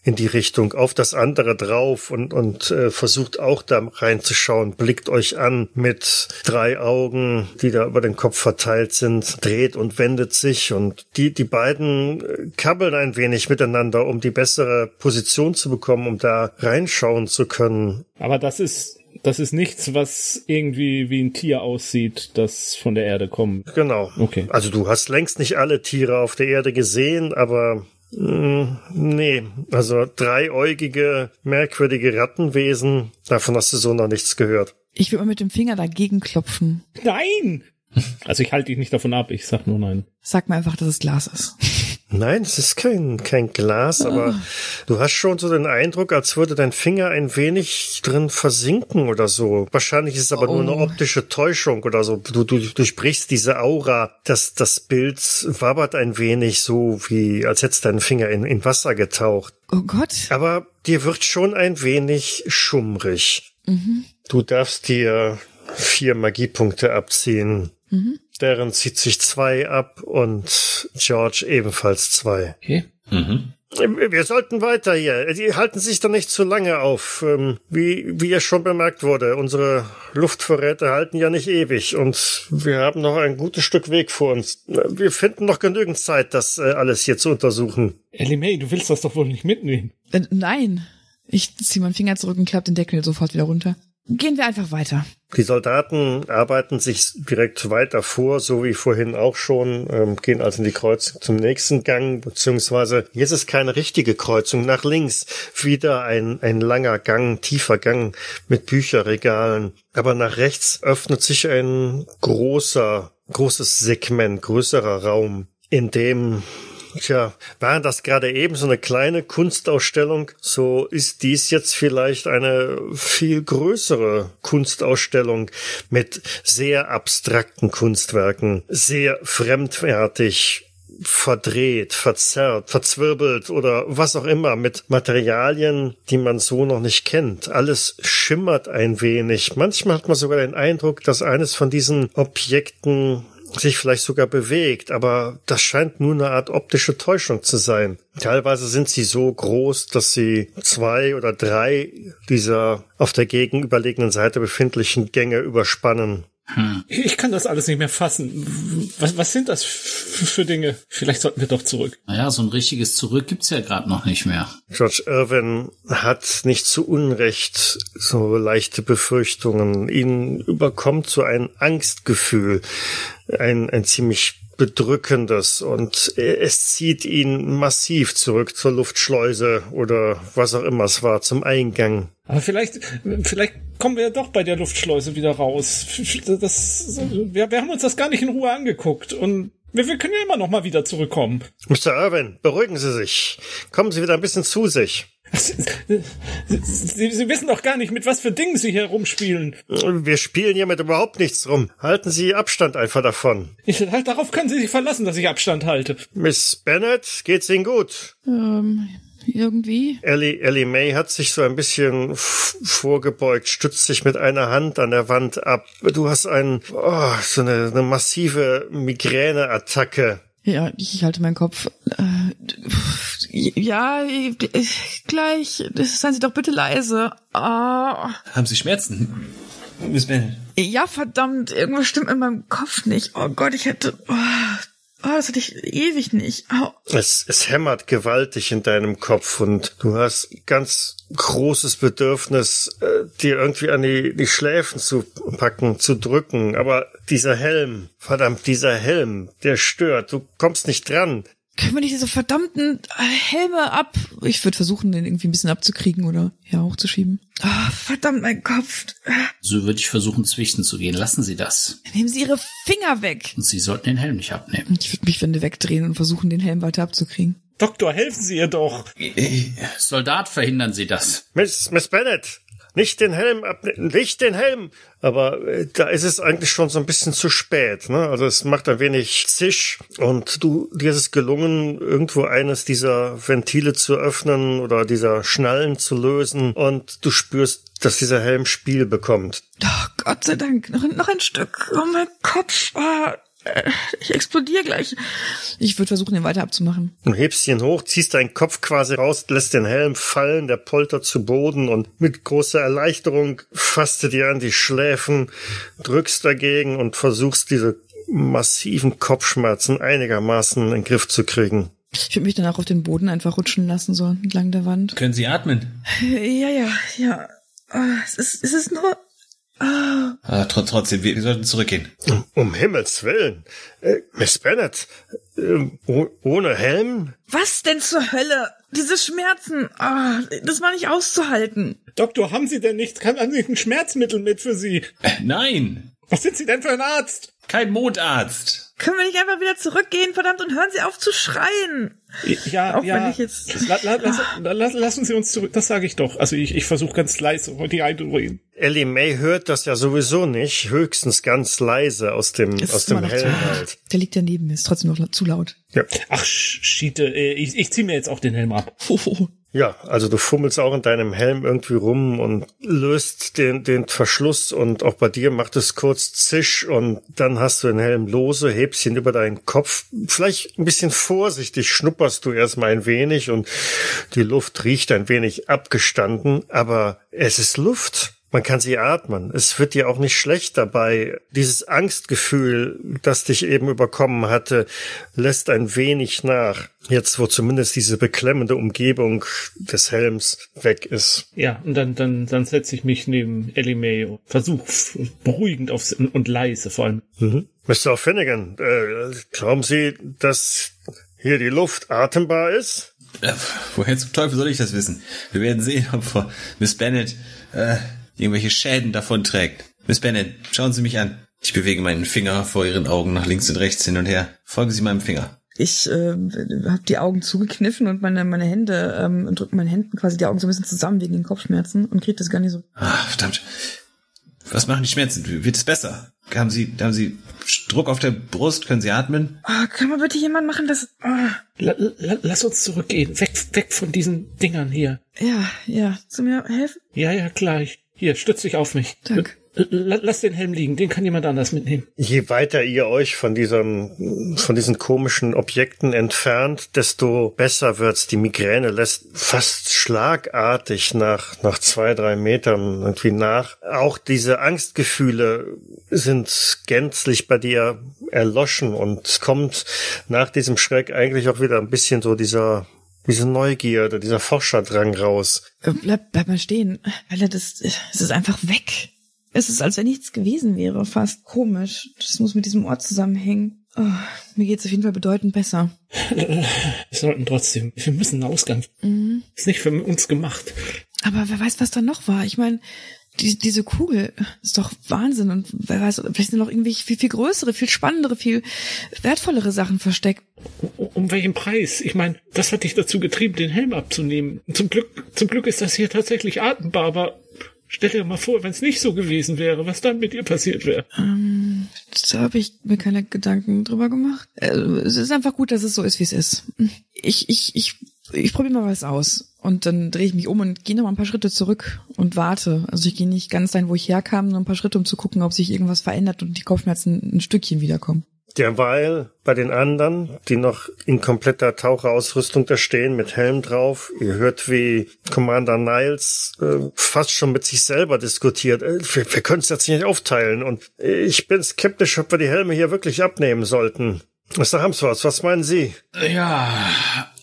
in die Richtung auf das andere drauf und, und äh, versucht auch da reinzuschauen, blickt euch an mit drei Augen, die da über den Kopf verteilt sind, dreht und wendet sich und die, die beiden äh, kabbeln ein wenig miteinander, um die bessere Position zu bekommen, um da reinschauen zu können. Aber das ist, das ist nichts, was irgendwie wie ein Tier aussieht, das von der Erde kommt. Genau. Okay. Also du hast längst nicht alle Tiere auf der Erde gesehen, aber Nee, also dreieugige, merkwürdige Rattenwesen, davon hast du so noch nichts gehört. Ich würde mal mit dem Finger dagegen klopfen. Nein! Also ich halte dich nicht davon ab, ich sag nur nein. Sag mir einfach, dass es Glas ist. Nein, es ist kein, kein Glas, aber du hast schon so den Eindruck, als würde dein Finger ein wenig drin versinken oder so. Wahrscheinlich ist es aber nur eine Oh. optische Täuschung oder so. Du, du durchbrichst diese Aura. Das, das Bild wabbert ein wenig so, wie als hättest dein Finger in, in Wasser getaucht. Oh Gott. Aber dir wird schon ein wenig schummrig. Du darfst dir vier Magiepunkte abziehen. Deren zieht sich zwei ab und George ebenfalls zwei. Okay. Mhm. Wir sollten weiter hier. Die halten sich da nicht zu lange auf. Ähm, Wie, wie ja schon bemerkt wurde, unsere Luftvorräte halten ja nicht ewig und wir haben noch ein gutes Stück Weg vor uns. Wir finden noch genügend Zeit, das äh, alles hier zu untersuchen. Ellie May, du willst das doch wohl nicht mitnehmen. Äh, nein. Ich ziehe meinen Finger zurück und klappe den Deckel sofort wieder runter. Gehen wir einfach weiter. Die Soldaten arbeiten sich direkt weiter vor, so wie vorhin auch schon, ähm, gehen also in die Kreuzung zum nächsten Gang, beziehungsweise hier ist es keine richtige Kreuzung. Nach links wieder ein, ein langer Gang, tiefer Gang mit Bücherregalen. Aber nach rechts öffnet sich ein großer, großes Segment, größerer Raum, in dem Tja, war das gerade eben so eine kleine Kunstausstellung, so ist dies jetzt vielleicht eine viel größere Kunstausstellung mit sehr abstrakten Kunstwerken, sehr fremdwertig, verdreht, verzerrt, verzwirbelt oder was auch immer mit Materialien, die man so noch nicht kennt. Alles schimmert ein wenig. Manchmal hat man sogar den Eindruck, dass eines von diesen Objekten sich vielleicht sogar bewegt, aber das scheint nur eine Art optische Täuschung zu sein. Teilweise sind sie so groß, dass sie zwei oder drei dieser auf der gegenüberliegenden Seite befindlichen Gänge überspannen. Ich kann das alles nicht mehr fassen. Was, was sind das für Dinge? Vielleicht sollten wir doch zurück. Naja, so ein richtiges Zurück gibt's ja gerade noch nicht mehr. George Irwin hat nicht zu Unrecht so leichte Befürchtungen. Ihn überkommt so ein Angstgefühl, ein, ein ziemlich Bedrückendes und es zieht ihn massiv zurück zur Luftschleuse oder was auch immer es war, zum Eingang. Aber vielleicht, vielleicht kommen wir ja doch bei der Luftschleuse wieder raus. Das, wir, wir haben uns das gar nicht in Ruhe angeguckt und wir, wir können ja immer noch mal wieder zurückkommen. Mr. Irwin, beruhigen Sie sich. Kommen Sie wieder ein bisschen zu sich. Sie, Sie, wissen doch gar nicht, mit was für Dingen Sie hier rumspielen. Wir spielen hier mit überhaupt nichts rum. Halten Sie Abstand einfach davon. Ich, halt, darauf können Sie sich verlassen, dass ich Abstand halte. Miss Bennett, geht's Ihnen gut? Ähm, irgendwie. Ellie, Ellie May hat sich so ein bisschen vorgebeugt, stützt sich mit einer Hand an der Wand ab. Du hast ein, oh, so eine, eine massive Migräneattacke. Ja, ich halte meinen Kopf. Äh, ja, gleich. Seien Sie doch bitte leise. Ah. Haben Sie Schmerzen? Miss Bennett? Ja, verdammt, irgendwas stimmt in meinem Kopf nicht. Oh Gott, ich hätte. Oh, oh das hatte ich ewig nicht. Oh. Es, es hämmert gewaltig in deinem Kopf und du hast ganz großes Bedürfnis, äh, dir irgendwie an die, die Schläfen zu packen, zu drücken. Aber dieser Helm, verdammt, dieser Helm, der stört. Du kommst nicht dran können wir nicht diese verdammten Helme ab? Ich würde versuchen, den irgendwie ein bisschen abzukriegen oder ja hochzuschieben. Oh, verdammt, mein Kopf. So würde ich versuchen, zwischen zu gehen. Lassen Sie das. Nehmen Sie Ihre Finger weg. Und Sie sollten den Helm nicht abnehmen. Ich würde mich Wände wegdrehen und versuchen, den Helm weiter abzukriegen. Doktor, helfen Sie ihr doch. Soldat, verhindern Sie das. Miss, Miss Bennett, nicht den Helm abnehmen, nicht den Helm. Aber äh, da ist es eigentlich schon so ein bisschen zu spät. Ne? Also es macht ein wenig Zisch und du dir ist es gelungen, irgendwo eines dieser Ventile zu öffnen oder dieser Schnallen zu lösen und du spürst, dass dieser Helm Spiel bekommt. Oh, Gott sei Dank, noch, noch ein Stück. Oh mein Kopf. Oh, ich explodiere gleich. Ich würde versuchen, den weiter abzumachen. Du hebst ihn hoch, ziehst deinen Kopf quasi raus, lässt den Helm fallen, der poltert zu Boden und mit großer Erleichterung fasst du dir an die Schläfen, drückst dagegen und versuchst diese massiven Kopfschmerzen einigermaßen in den Griff zu kriegen. Ich würde mich dann auch auf den Boden einfach rutschen lassen, so entlang der Wand. Können Sie atmen? Ja, ja, ja. Oh, es ist, es ist nur Ah. ah trotzdem, wir, wir, sollten zurückgehen. Um, um Himmels Willen. Äh, Miss Bennett, äh, ohne Helm? Was denn zur Hölle? Diese Schmerzen, ah, das war nicht auszuhalten. Doktor, haben Sie denn nichts? Kann haben Sie ein Schmerzmittel mit für Sie? Äh, nein. Was sind Sie denn für ein Arzt? Kein Mondarzt. Können wir nicht einfach wieder zurückgehen, verdammt, und hören Sie auf zu schreien? Ja, Auch ja. Wenn ich jetzt la, la, lass, la, lassen Sie uns zurück. Das sage ich doch. Also ich, ich versuche ganz leise die einzureden. Ellie May hört das ja sowieso nicht, höchstens ganz leise aus dem ist aus dem Helm halt. Der liegt daneben mir, ist trotzdem noch zu laut. Ja. Ach, Schiete, äh, ich, ich zieh mir jetzt auch den Helm ab. Ja, also du fummelst auch in deinem Helm irgendwie rum und löst den, den Verschluss und auch bei dir macht es kurz Zisch und dann hast du den Helm lose, hebst ihn über deinen Kopf. Vielleicht ein bisschen vorsichtig schnupperst du erstmal ein wenig und die Luft riecht ein wenig abgestanden, aber es ist Luft. Man kann sie atmen. Es wird dir auch nicht schlecht dabei. Dieses Angstgefühl, das dich eben überkommen hatte, lässt ein wenig nach. Jetzt, wo zumindest diese beklemmende Umgebung des Helms weg ist. Ja, und dann, dann, dann setze ich mich neben Ellie May und versuche beruhigend aufs, und leise vor allem. Mhm. Mr. Finnegan, äh, glauben Sie, dass hier die Luft atembar ist? Äh, woher zum Teufel soll ich das wissen? Wir werden sehen, ob Frau Miss Bennett äh, irgendwelche Schäden davon trägt. Miss Bennett, schauen Sie mich an. Ich bewege meinen Finger vor Ihren Augen nach links und rechts hin und her. Folgen Sie meinem Finger. Ich äh, habe die Augen zugekniffen und meine meine Hände ähm, und drücke meine Händen quasi die Augen so ein bisschen zusammen wegen den Kopfschmerzen und kriege das gar nicht so. Ah, verdammt. Was machen die Schmerzen? Wird es besser? Haben Sie, haben Sie Druck auf der Brust? Können Sie atmen? Oh, kann man bitte jemand machen, das... Oh. La, lass uns zurückgehen. Weg, weg von diesen Dingern hier. Ja, ja. Zu mir helfen? Ja, ja, gleich. Hier, stütz dich auf mich. Danke. Lass den Helm liegen, den kann jemand anders mitnehmen. Je weiter ihr euch von diesem, von diesen komischen Objekten entfernt, desto besser wird's. Die Migräne lässt fast schlagartig nach, nach zwei, drei Metern irgendwie nach. Auch diese Angstgefühle sind gänzlich bei dir erloschen und es kommt nach diesem Schreck eigentlich auch wieder ein bisschen so dieser diese Neugierde, dieser Forscherdrang raus. Äh, bleib, bleib mal stehen, weil er das, es ist einfach weg. Es ist, als wenn nichts gewesen wäre, fast komisch. Das muss mit diesem Ort zusammenhängen. Oh, mir geht's auf jeden Fall bedeutend besser. Wir sollten trotzdem, wir müssen einen Ausgang. Mhm. Ist nicht für uns gemacht. Aber wer weiß, was da noch war. Ich meine, die, diese Kugel ist doch Wahnsinn und wer weiß, vielleicht sind noch irgendwie viel, viel größere, viel spannendere, viel wertvollere Sachen versteckt. Um, welchen Preis? Ich meine, das hat dich dazu getrieben, den Helm abzunehmen. Zum Glück, zum Glück ist das hier tatsächlich atmbar, aber stell dir mal vor, wenn es nicht so gewesen wäre, was dann mit dir passiert wäre. Ähm, da habe ich mir keine Gedanken drüber gemacht. Äh, es ist einfach gut, dass es so ist, wie es ist. Ich, ich, ich, ich probiere mal was aus. Und dann drehe ich mich um und gehe noch mal ein paar Schritte zurück und warte. Also ich gehe nicht ganz dahin, wo ich herkam, nur ein paar Schritte, um zu gucken, ob sich irgendwas verändert und die Kopfschmerzen ein Stückchen wiederkommen. Derweil bei den anderen, die noch in kompletter Taucherausrüstung da stehen, mit Helm drauf, ihr hört, wie Commander Niles äh, fast schon mit sich selber diskutiert. Äh, wir, wir können es jetzt nicht aufteilen und ich bin skeptisch, ob wir die Helme hier wirklich abnehmen sollten. Mr. Hamsworth, was meinen Sie? Ja,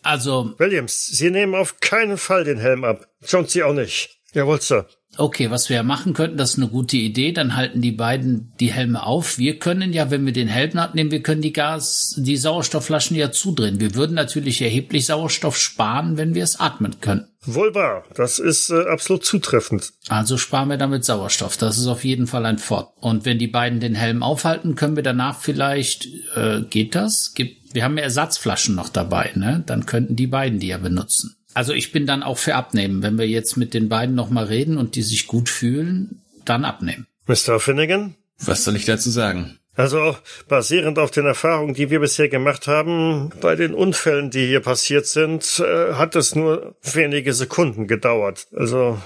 also. Williams, Sie nehmen auf keinen Fall den Helm ab. Jones, Sie auch nicht. Jawohl, Sir. Okay, was wir machen könnten, das ist eine gute Idee. Dann halten die beiden die Helme auf. Wir können ja, wenn wir den Helm abnehmen, wir können die Gas, die Sauerstoffflaschen ja zudrehen. Wir würden natürlich erheblich Sauerstoff sparen, wenn wir es atmen können. Wohl wahr. Das ist äh, absolut zutreffend. Also sparen wir damit Sauerstoff. Das ist auf jeden Fall ein Fort. Und wenn die beiden den Helm aufhalten, können wir danach vielleicht, äh, geht das? Gibt, wir haben ja Ersatzflaschen noch dabei, ne? Dann könnten die beiden die ja benutzen. Also ich bin dann auch für abnehmen. Wenn wir jetzt mit den beiden nochmal reden und die sich gut fühlen, dann abnehmen. Mr. Finnegan? Was soll ich dazu sagen? Also basierend auf den Erfahrungen, die wir bisher gemacht haben, bei den Unfällen, die hier passiert sind, äh, hat es nur wenige Sekunden gedauert. Also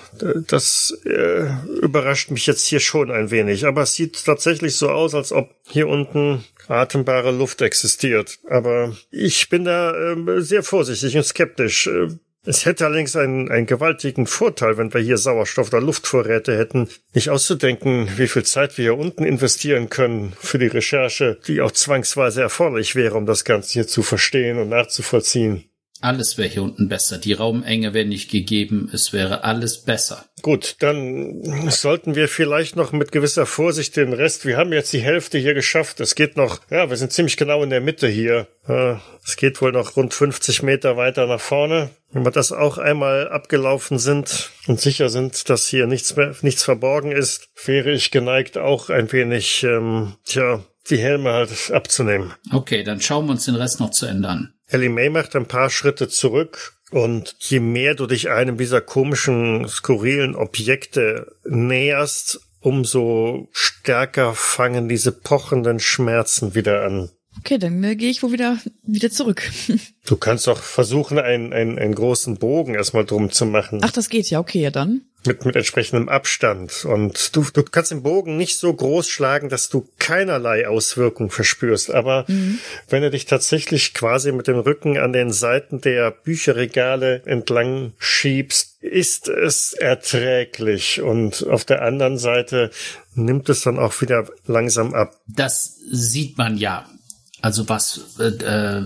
das äh, überrascht mich jetzt hier schon ein wenig. Aber es sieht tatsächlich so aus, als ob hier unten atembare Luft existiert. Aber ich bin da äh, sehr vorsichtig und skeptisch. Äh, es hätte allerdings einen, einen gewaltigen Vorteil, wenn wir hier Sauerstoff- oder Luftvorräte hätten. Nicht auszudenken, wie viel Zeit wir hier unten investieren können für die Recherche, die auch zwangsweise erforderlich wäre, um das Ganze hier zu verstehen und nachzuvollziehen. Alles wäre hier unten besser. Die Raumenge wäre nicht gegeben. Es wäre alles besser. Gut, dann sollten wir vielleicht noch mit gewisser Vorsicht den Rest. Wir haben jetzt die Hälfte hier geschafft. Es geht noch, ja, wir sind ziemlich genau in der Mitte hier. Es geht wohl noch rund 50 Meter weiter nach vorne. Wenn wir das auch einmal abgelaufen sind und sicher sind, dass hier nichts mehr, nichts verborgen ist, wäre ich geneigt, auch ein wenig, ähm, tja, die Helme halt abzunehmen. Okay, dann schauen wir uns den Rest noch zu ändern. Ellie May macht ein paar Schritte zurück und je mehr du dich einem dieser komischen, skurrilen Objekte näherst, umso stärker fangen diese pochenden Schmerzen wieder an. Okay, dann äh, gehe ich wohl wieder, wieder zurück. du kannst doch versuchen, einen, einen, einen großen Bogen erstmal drum zu machen. Ach, das geht ja, okay, ja dann mit, mit entsprechendem Abstand. Und du, du kannst den Bogen nicht so groß schlagen, dass du keinerlei Auswirkung verspürst. Aber mhm. wenn du dich tatsächlich quasi mit dem Rücken an den Seiten der Bücherregale entlang schiebst, ist es erträglich. Und auf der anderen Seite nimmt es dann auch wieder langsam ab. Das sieht man ja. Also was, äh, äh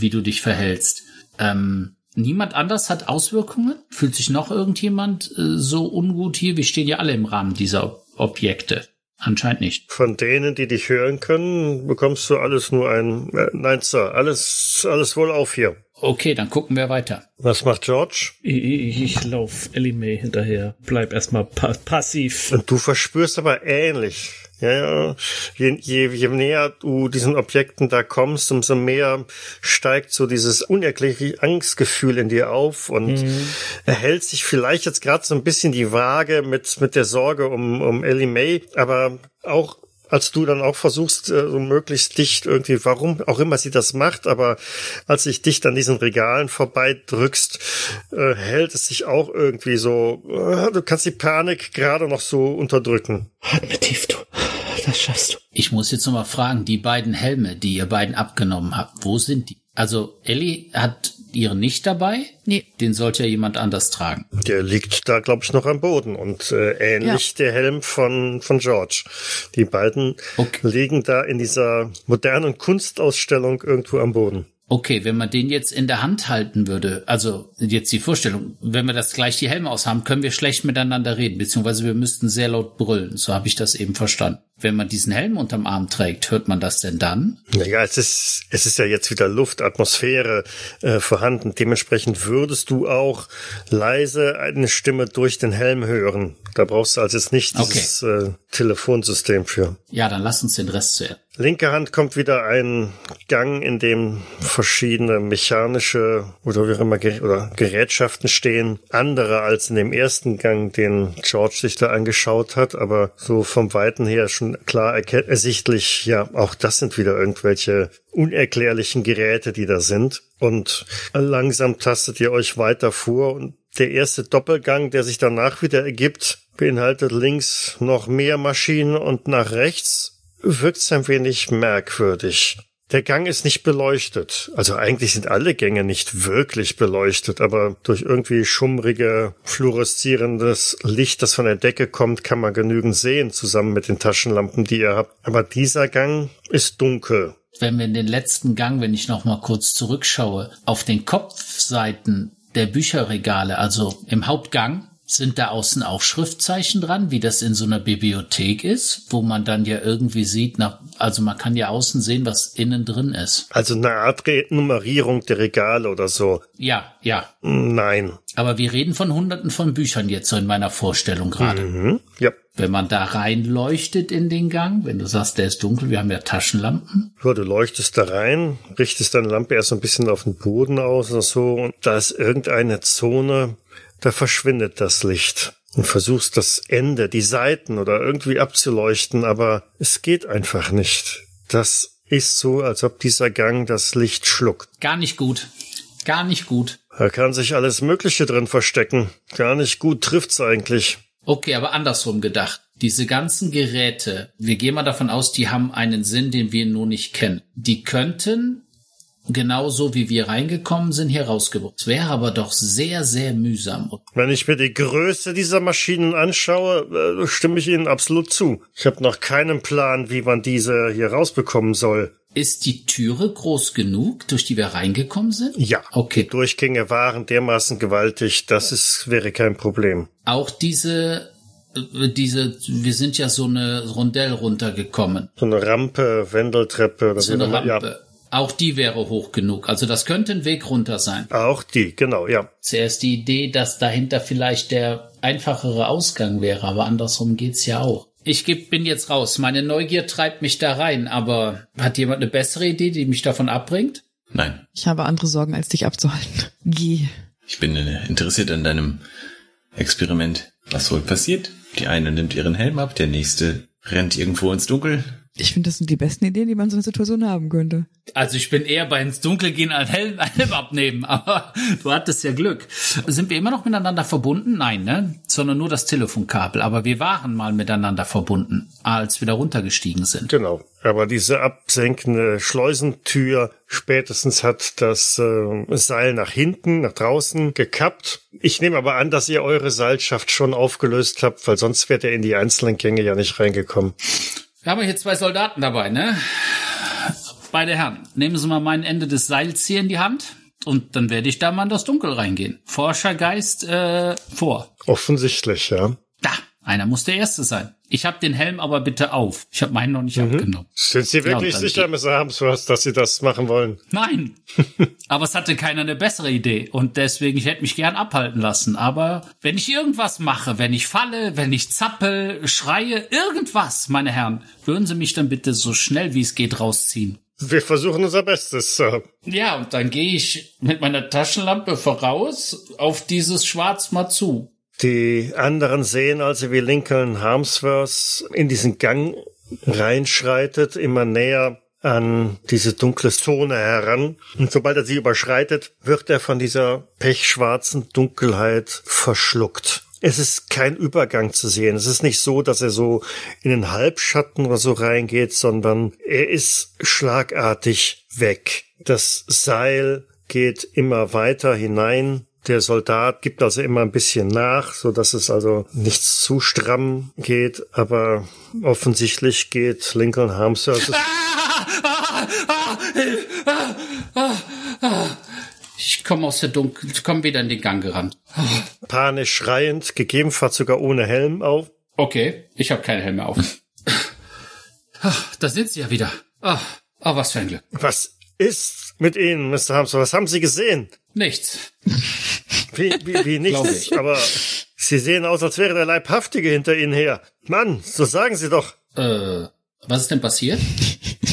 wie du dich verhältst. Ähm Niemand anders hat Auswirkungen? Fühlt sich noch irgendjemand äh, so ungut hier? Wir stehen ja alle im Rahmen dieser Objekte. Anscheinend nicht. Von denen, die dich hören können, bekommst du alles nur ein äh, Nein, Sir. Alles, alles wohl auf hier. Okay, dann gucken wir weiter. Was macht George? Ich, ich, ich lauf Ellie May hinterher. Bleib erstmal pa passiv. Und du verspürst aber ähnlich ja, ja. Je, je, je näher du diesen Objekten da kommst, umso mehr steigt so dieses unerklärliche Angstgefühl in dir auf und mhm. erhält sich vielleicht jetzt gerade so ein bisschen die Waage mit, mit der Sorge um, um Ellie May, aber auch als du dann auch versuchst, äh, so möglichst dicht irgendwie, warum auch immer sie das macht, aber als sich dicht an diesen Regalen vorbeidrückst, äh, hält es sich auch irgendwie so, äh, du kannst die Panik gerade noch so unterdrücken. Atme tief, du. Das schaffst du. Ich muss jetzt nochmal fragen, die beiden Helme, die ihr beiden abgenommen habt, wo sind die? Also Ellie hat ihren nicht dabei? Nee. Den sollte ja jemand anders tragen. Der liegt da, glaube ich, noch am Boden und äh, ähnlich ja. der Helm von, von George. Die beiden okay. liegen da in dieser modernen Kunstausstellung irgendwo am Boden. Okay, wenn man den jetzt in der Hand halten würde, also jetzt die Vorstellung, wenn wir das gleich die Helme aus haben, können wir schlecht miteinander reden, beziehungsweise wir müssten sehr laut brüllen. So habe ich das eben verstanden. wenn man diesen Helm unterm Arm trägt, hört man das denn dann? Naja, es ist, es ist ja jetzt wieder Luft, Atmosphäre äh, vorhanden. Dementsprechend würdest du auch leise eine Stimme durch den Helm hören. Da brauchst du also jetzt nicht dieses äh, Telefonsystem für. Ja, dann lass uns den Rest zuerst. Linke Hand kommt wieder ein Gang, in dem verschiedene mechanische oder wie auch immer oder Gerätschaften stehen. Andere als in dem ersten Gang, den George sich da angeschaut hat, aber so vom Weiten her schon klar ersichtlich, ja, auch das sind wieder irgendwelche unerklärlichen Geräte, die da sind. Und langsam tastet ihr euch weiter vor und der erste Doppelgang, der sich danach wieder ergibt, beinhaltet links noch mehr Maschinen und nach rechts wirkt's ein wenig merkwürdig. Der Gang ist nicht beleuchtet. Also eigentlich sind alle Gänge nicht wirklich beleuchtet, aber durch irgendwie schummrige, fluoreszierendes Licht, das von der Decke kommt, kann man genügend sehen, zusammen mit den Taschenlampen, die ihr habt. Aber dieser Gang ist dunkel. Wenn wir in den letzten Gang, wenn ich noch mal kurz zurückschaue, auf den Kopfseiten der Bücherregale, also im Hauptgang, sind da außen auch Schriftzeichen dran, wie das in so einer Bibliothek ist, wo man dann ja irgendwie sieht, nach, also man kann ja außen sehen, was innen drin ist. Also eine Art Nummerierung der Regale oder so. Ja, ja. Nein. Aber wir reden von hunderten von Büchern jetzt so in meiner Vorstellung gerade. Mhm. Ja. Wenn man da reinleuchtet in den Gang, wenn du sagst, der ist dunkel, wir haben ja Taschenlampen. Ja, du leuchtest da rein, richtest deine Lampe erst so ein bisschen auf den Boden aus oder so und da ist irgendeine Zone, da verschwindet das Licht. Und versuchst das Ende, die Seiten oder irgendwie abzuleuchten, aber es geht einfach nicht. Das ist so, als ob dieser Gang das Licht schluckt. Gar nicht gut. Gar nicht gut. Da kann sich alles Mögliche drin verstecken. Gar nicht gut trifft's eigentlich. Okay, aber andersrum gedacht. Diese ganzen Geräte, wir gehen mal davon aus, die haben einen Sinn, den wir nur nicht kennen. Die könnten genauso wie wir reingekommen sind, hier rausgebracht. Wäre aber doch sehr, sehr mühsam. Wenn ich mir die Größe dieser Maschinen anschaue, äh, stimme ich Ihnen absolut zu. Ich habe noch keinen Plan, wie man diese hier rausbekommen soll. Ist die Türe groß genug, durch die wir reingekommen sind? Ja. Okay. Die Durchgänge waren dermaßen gewaltig, das ist, wäre kein Problem. Auch diese, äh, diese, wir sind ja so eine Rondell runtergekommen. So eine Rampe, Wendeltreppe oder So eine auch immer. Auch die wäre hoch genug. Also das könnte ein Weg runter sein. Auch die, genau, ja. Zuerst die Idee, dass dahinter vielleicht der einfachere Ausgang wäre, aber andersrum geht's ja auch. Ich geb, bin jetzt raus. Meine Neugier treibt mich da rein, aber hat jemand eine bessere Idee, die mich davon abbringt? Nein, Ich habe andere Sorgen, als dich abzuhalten. Geh. ich bin äh, interessiert an deinem Experiment. Was wohl passiert? Die eine nimmt ihren Helm ab, der nächste rennt irgendwo ins Dunkel. Ich finde, das sind die besten Ideen, die man in so einer Situation haben könnte. Also ich bin eher bei ins Dunkel gehen als Helm, Helm abnehmen, aber du hattest ja Glück. Sind wir immer noch miteinander verbunden? Nein, ne? Sondern nur das Telefonkabel. Aber wir waren mal miteinander verbunden, als wir da runtergestiegen sind. Genau. Aber diese absenkende Schleusentür spätestens hat das äh, Seil nach hinten, nach draußen gekappt. Ich nehme aber an, dass ihr eure Seilschaft schon aufgelöst habt, weil sonst wärt ihr in die einzelnen Gänge ja nicht reingekommen. Wir haben hier zwei Soldaten dabei, ne? Beide Herren, nehmen Sie mal mein Ende des Seils hier in die Hand und dann werde ich da mal in das Dunkel reingehen. Forschergeist äh, vor. Offensichtlich, ja. Da, einer muss der Erste sein. Ich habe den Helm aber bitte auf. Ich habe meinen noch nicht abgenommen. Sind Sie wirklich dann sicher, Mr. Harmsworth, dass Sie das machen wollen? Nein. aber es hatte keiner eine bessere Idee und deswegen ich hätte mich gern abhalten lassen. Aber wenn ich irgendwas mache, wenn ich falle, wenn ich zappel, schreie, irgendwas, meine Herren, würden Sie mich dann bitte so schnell wie es geht rausziehen. Wir versuchen unser Bestes, Sir. Ja, und dann gehe ich mit meiner Taschenlampe voraus auf dieses Schwarz mal zu. Die anderen sehen also, wie Lincoln Harmsworth in diesen Gang reinschreitet, immer näher an diese dunkle Zone heran. Und sobald er sie überschreitet, wird er von dieser pechschwarzen Dunkelheit verschluckt. Es ist kein Übergang zu sehen. Es ist nicht so, dass er so in den Halbschatten oder so reingeht, sondern er ist schlagartig weg. Das Seil geht immer weiter hinein der Soldat gibt also immer ein bisschen nach, so dass es also nicht zu stramm geht, aber offensichtlich geht Lincoln Harmsworth Ich komme aus der Dunkel, ich komme wieder in den Gang gerannt. panisch schreiend, gegebenenfalls sogar ohne Helm auf. Okay, ich habe keine Helme auf. Ach, da sind Sie ja wieder. Ah, oh, was für ein Glück. Was ist mit Ihnen, Mr. Hamster? Was haben Sie gesehen? Nichts. Wie, wie, wie nichts? Aber Sie sehen aus, als wäre der Leibhaftige hinter Ihnen her. Mann, so sagen Sie doch. Äh, was ist denn passiert?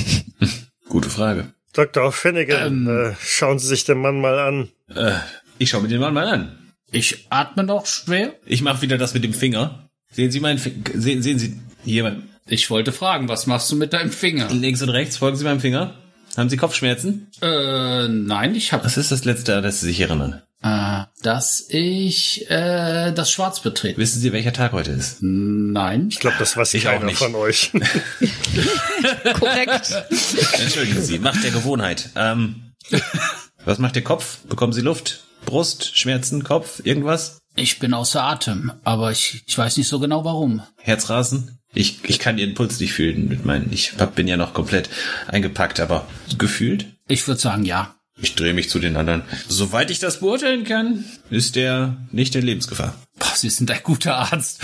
Gute Frage. Dr. Finnegan, Ähm. äh, schauen Sie sich den Mann mal an. Äh, ich schaue mir den Mann mal an. Ich atme noch schwer. Ich mache wieder das mit dem Finger. Sehen Sie meinen Finger? Sehen, sehen Sie hier mein- Ich wollte fragen, was machst du mit deinem Finger? links und rechts? Folgen Sie meinem Finger? Haben Sie Kopfschmerzen? Äh, nein, ich habe, Was ist das letzte, an das Sie sich erinnern? äh, dass ich äh, das Schwarz betreten. Wissen Sie, welcher Tag heute ist? Nein. Ich glaube, das weiß Ich auch keiner nicht. von euch. Korrekt. Entschuldigen Sie, Macht der Gewohnheit. Ähm, was macht der Kopf? Bekommen Sie Luft? Brust? Schmerzen? Kopf? Irgendwas? Ich bin außer Atem, aber ich, ich weiß nicht so genau warum. Herzrasen? Ich, ich kann Ihren Puls nicht fühlen mit meinen. Ich hab, bin ja noch komplett eingepackt, aber gefühlt? Ich würde sagen, ja. Ich drehe mich zu den anderen. Soweit ich das beurteilen kann, ist der nicht in Lebensgefahr. Boah, Sie sind ein guter Arzt.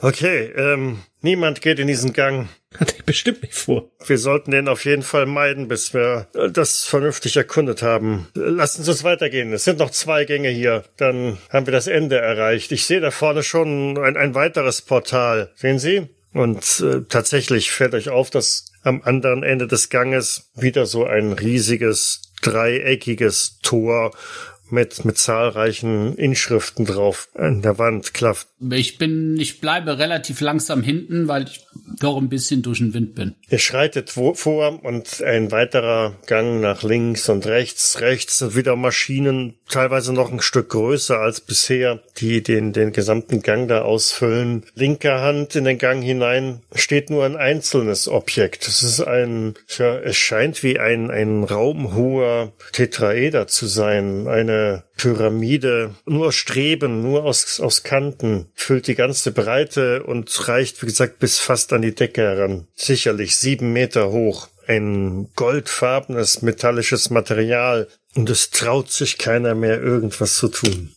Okay, ähm, niemand geht in diesen Gang. Hatte ich bestimmt nicht vor. Wir sollten den auf jeden Fall meiden, bis wir das vernünftig erkundet haben. Lassen Sie uns weitergehen. Es sind noch zwei Gänge hier. Dann haben wir das Ende erreicht. Ich sehe da vorne schon ein, ein weiteres Portal. Sehen Sie? Und äh, tatsächlich fällt euch auf, dass am anderen Ende des Ganges wieder so ein riesiges, dreieckiges Tor mit, mit zahlreichen Inschriften drauf an der Wand klafft. Ich bin, ich bleibe relativ langsam hinten, weil ich doch ein bisschen durch den Wind bin. Ihr schreitet vor und ein weiterer Gang nach links und rechts. Rechts sind wieder Maschinen, teilweise noch ein Stück größer als bisher, die den, den gesamten Gang da ausfüllen. Linker Hand in den Gang hinein steht nur ein einzelnes Objekt. Es ist ein, ja, es scheint wie ein, ein raumhoher Tetraeder zu sein. Eine Pyramide, nur aus Streben, nur aus, aus Kanten, füllt die ganze Breite und reicht, wie gesagt, bis fast an die Decke heran. Sicherlich sieben Meter hoch. Ein goldfarbenes metallisches Material. Und es traut sich keiner mehr, irgendwas zu tun.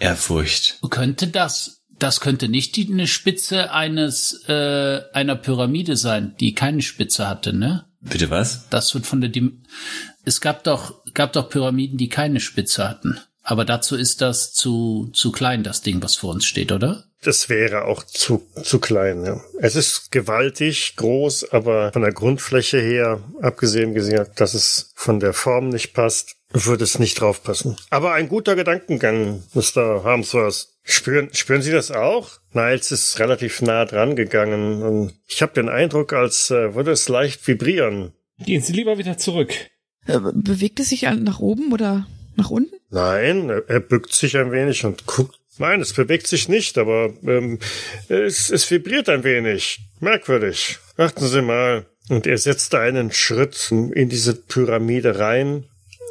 Ehrfurcht. Könnte das, das könnte nicht die, eine Spitze eines, äh, einer Pyramide sein, die keine Spitze hatte, ne? Bitte was? Das wird von der, Dim es gab doch, gab doch Pyramiden, die keine Spitze hatten. Aber dazu ist das zu, zu klein, das Ding, was vor uns steht, oder? Das wäre auch zu, zu klein. Ja. Es ist gewaltig, groß, aber von der Grundfläche her, abgesehen gesehen, dass es von der Form nicht passt, würde es nicht draufpassen. Aber ein guter Gedankengang, Mr. Harmsworth. Spüren, spüren Sie das auch? Niles ist relativ nah dran gegangen und ich habe den Eindruck, als äh, würde es leicht vibrieren. Gehen Sie lieber wieder zurück. Äh, Bewegt es sich nach oben oder nach unten? Nein, er, er bückt sich ein wenig und guckt. Nein, es bewegt sich nicht, aber ähm, es, es vibriert ein wenig. Merkwürdig. Achten Sie mal. Und er setzt einen Schritt in diese Pyramide rein,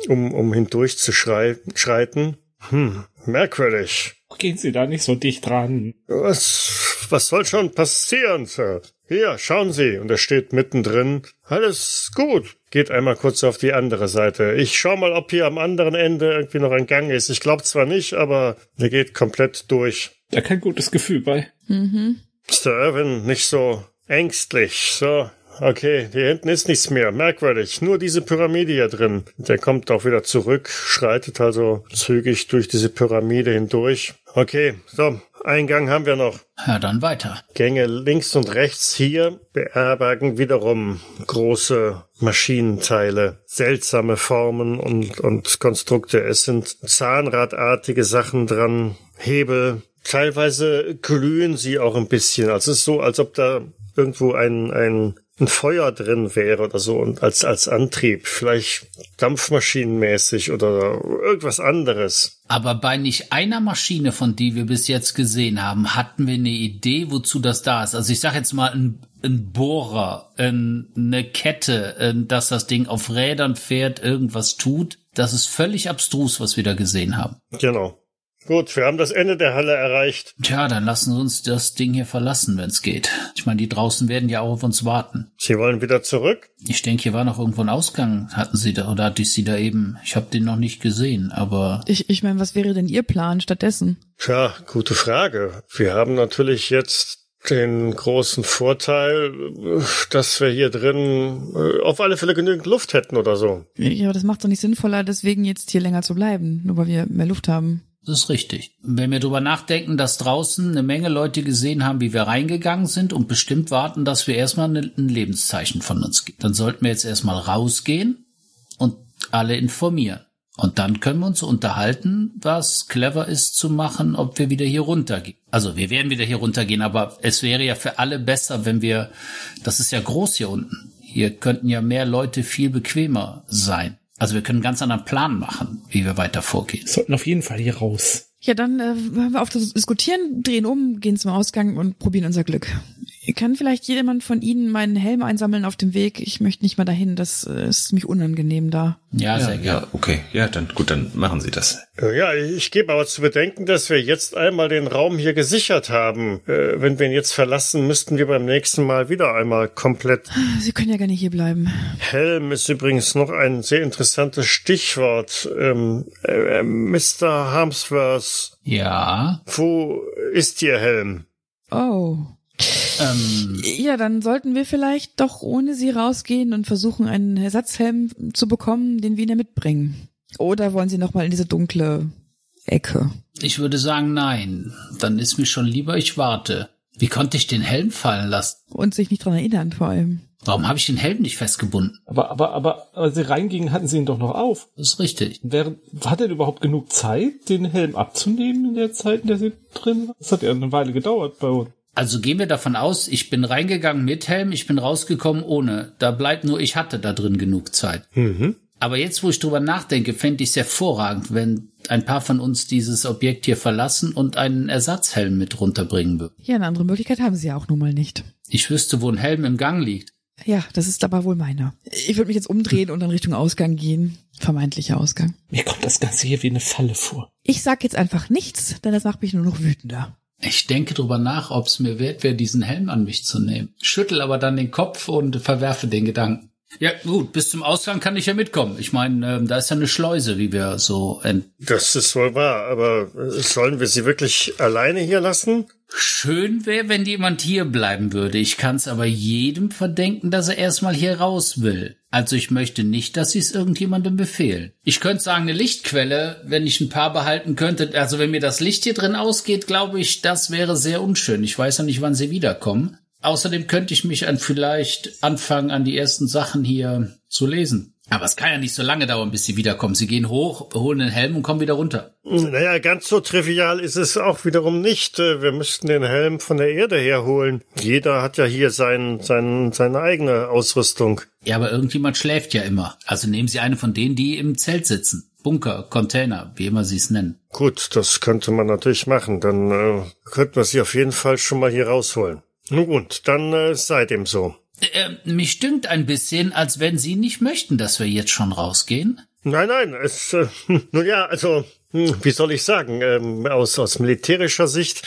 um, um hindurch zu schrei- schreiten. Hm, merkwürdig. Gehen Sie da nicht so dicht dran. Was, was soll schon passieren, Sir? Hier, schauen Sie. Und er steht mittendrin. Alles gut. Geht einmal kurz auf die andere Seite. Ich schau mal, ob hier am anderen Ende irgendwie noch ein Gang ist. Ich glaube zwar nicht, aber der geht komplett durch. Da kein gutes Gefühl bei. Mr. Irwin, nicht so ängstlich. So, okay, hier hinten ist nichts mehr. Merkwürdig. Nur diese Pyramide hier drin. Der kommt auch wieder zurück, schreitet also zügig durch diese Pyramide hindurch. Okay, so, Eingang haben wir noch. Ja, dann weiter. Gänge links und rechts hier beherbergen wiederum große Maschinenteile, seltsame Formen und, und Konstrukte. Es sind zahnradartige Sachen dran, Hebel. Teilweise glühen sie auch ein bisschen. Also es ist so, als ob da irgendwo ein, ein, ein Feuer drin wäre oder so und als, als Antrieb. Vielleicht dampfmaschinenmäßig oder irgendwas anderes. Aber bei nicht einer Maschine, von die wir bis jetzt gesehen haben, hatten wir eine Idee, wozu das da ist. Also ich sag jetzt mal ein, ein Bohrer, ein, eine Kette, ein, dass das Ding auf Rädern fährt, irgendwas tut. Das ist völlig abstrus, was wir da gesehen haben. Genau. Gut, wir haben das Ende der Halle erreicht. Tja, dann lassen Sie uns das Ding hier verlassen, wenn es geht. Ich meine, die draußen werden ja auch auf uns warten. Sie wollen wieder zurück? Ich denke, hier war noch irgendwo ein Ausgang. Hatten Sie da oder hatte ich Sie da eben? Ich habe den noch nicht gesehen, aber Ich, ich meine, was wäre denn Ihr Plan stattdessen? Tja, gute Frage. Wir haben natürlich jetzt den großen Vorteil, dass wir hier drin äh, auf alle Fälle genügend Luft hätten oder so. Ja, aber das macht doch nicht sinnvoller, deswegen jetzt hier länger zu bleiben, nur weil wir mehr Luft haben. Das ist richtig. Wenn wir drüber nachdenken, dass draußen eine Menge Leute gesehen haben, wie wir reingegangen sind und bestimmt warten, dass wir erstmal ein Lebenszeichen von uns geben, dann sollten wir jetzt erstmal rausgehen und alle informieren. Und dann können wir uns unterhalten, was clever ist zu machen, ob wir wieder hier runtergehen. Also wir werden wieder hier runtergehen, aber es wäre ja für alle besser, wenn wir, das ist ja groß hier unten. Hier könnten ja mehr Leute viel bequemer sein. Also wir können einen ganz anderen Plan machen, wie wir weiter vorgehen. Wir sollten auf jeden Fall hier raus. Ja, dann äh, hören wir auf zu diskutieren, drehen um, gehen zum Ausgang und probieren unser Glück. Kann vielleicht jedermann von Ihnen meinen Helm einsammeln auf dem Weg? Ich möchte nicht mal dahin, das äh, ist mich unangenehm da. Ja, sehr Ja, gerne. ja, okay. Ja, dann gut, dann machen Sie das. Äh, Ja, ich gebe aber zu bedenken, dass wir jetzt einmal den Raum hier gesichert haben. Äh, wenn wir ihn jetzt verlassen, müssten wir beim nächsten Mal wieder einmal komplett. Sie können ja gerne hier bleiben. Helm ist übrigens noch ein sehr interessantes Stichwort. Ähm, äh, Mr. Harmsworth, Ja. wo ist Ihr Helm? Oh. Ähm, Ja, dann sollten wir vielleicht doch ohne sie rausgehen und versuchen, einen Ersatzhelm zu bekommen, den wir ihnen mitbringen. Oder wollen sie nochmal in diese dunkle Ecke? ich würde sagen, nein. Dann ist mir schon lieber, ich warte. Wie konnte ich den Helm fallen lassen? Und sich nicht dran erinnern, vor allem. Warum habe ich den Helm nicht festgebunden? Aber, aber, aber, als sie reingingen, hatten sie ihn doch noch auf. Das ist richtig. Während, hat er überhaupt genug Zeit, den Helm abzunehmen in der Zeit, in der sie drin war? Das hat ja eine Weile gedauert bei uns. Also gehen wir davon aus, ich bin reingegangen mit Helm, ich bin rausgekommen ohne. Da bleibt nur, ich hatte da drin genug Zeit. Aber jetzt, wo ich drüber nachdenke, fände ich es hervorragend, wenn ein paar von uns dieses Objekt hier verlassen und einen Ersatzhelm mit runterbringen würden. Ja, eine andere Möglichkeit haben sie ja auch nun mal nicht. Ich wüsste, wo ein Helm im Gang liegt. Ja, das ist aber wohl meiner. Ich würde mich jetzt umdrehen und in Richtung Ausgang gehen. Vermeintlicher Ausgang. Mir kommt das Ganze hier wie eine Falle vor. Ich sag jetzt einfach nichts, denn das macht mich nur noch wütender. Ich denke drüber nach, ob es mir wert wäre, diesen Helm an mich zu nehmen. Schüttel aber dann den Kopf und verwerfe den Gedanken. Ja, gut, bis zum Ausgang kann ich ja mitkommen. Ich meine, ähm, da ist ja eine Schleuse, wie wir so Das ist wohl wahr, aber sollen wir sie wirklich alleine hier lassen? Schön wäre, wenn jemand hier bleiben würde. Ich kann's aber jedem verdenken, dass er erstmal hier raus will. Also ich möchte nicht, dass sie es irgendjemandem befehlen. Ich könnte sagen, eine Lichtquelle, wenn ich ein paar behalten könnte. Also wenn mir das Licht hier drin ausgeht, glaube ich, das wäre sehr unschön. Ich weiß ja nicht, wann sie wiederkommen. Außerdem könnte ich mich an vielleicht anfangen, an die ersten Sachen hier zu lesen. Aber es kann ja nicht so lange dauern, bis sie wiederkommen. Sie gehen hoch, holen den Helm und kommen wieder runter. Naja, ganz so trivial ist es auch wiederum nicht. Äh, Wir müssten den Helm von der Erde herholen. Jeder hat ja hier sein, sein, seine eigene Ausrüstung. Ja, aber irgendjemand schläft ja immer. Also nehmen Sie eine von denen, die im Zelt sitzen. Bunker, Container, wie immer Sie es nennen. Gut, das könnte man natürlich machen. Dann äh, könnten wir sie auf jeden Fall schon mal hier rausholen. Nun gut, dann äh, sei dem so. Äh, mich stimmt ein bisschen, als wenn Sie nicht möchten, dass wir jetzt schon rausgehen. Nein, nein, es, äh, nun ja, also, hm, wie soll ich sagen, ähm, aus, aus militärischer Sicht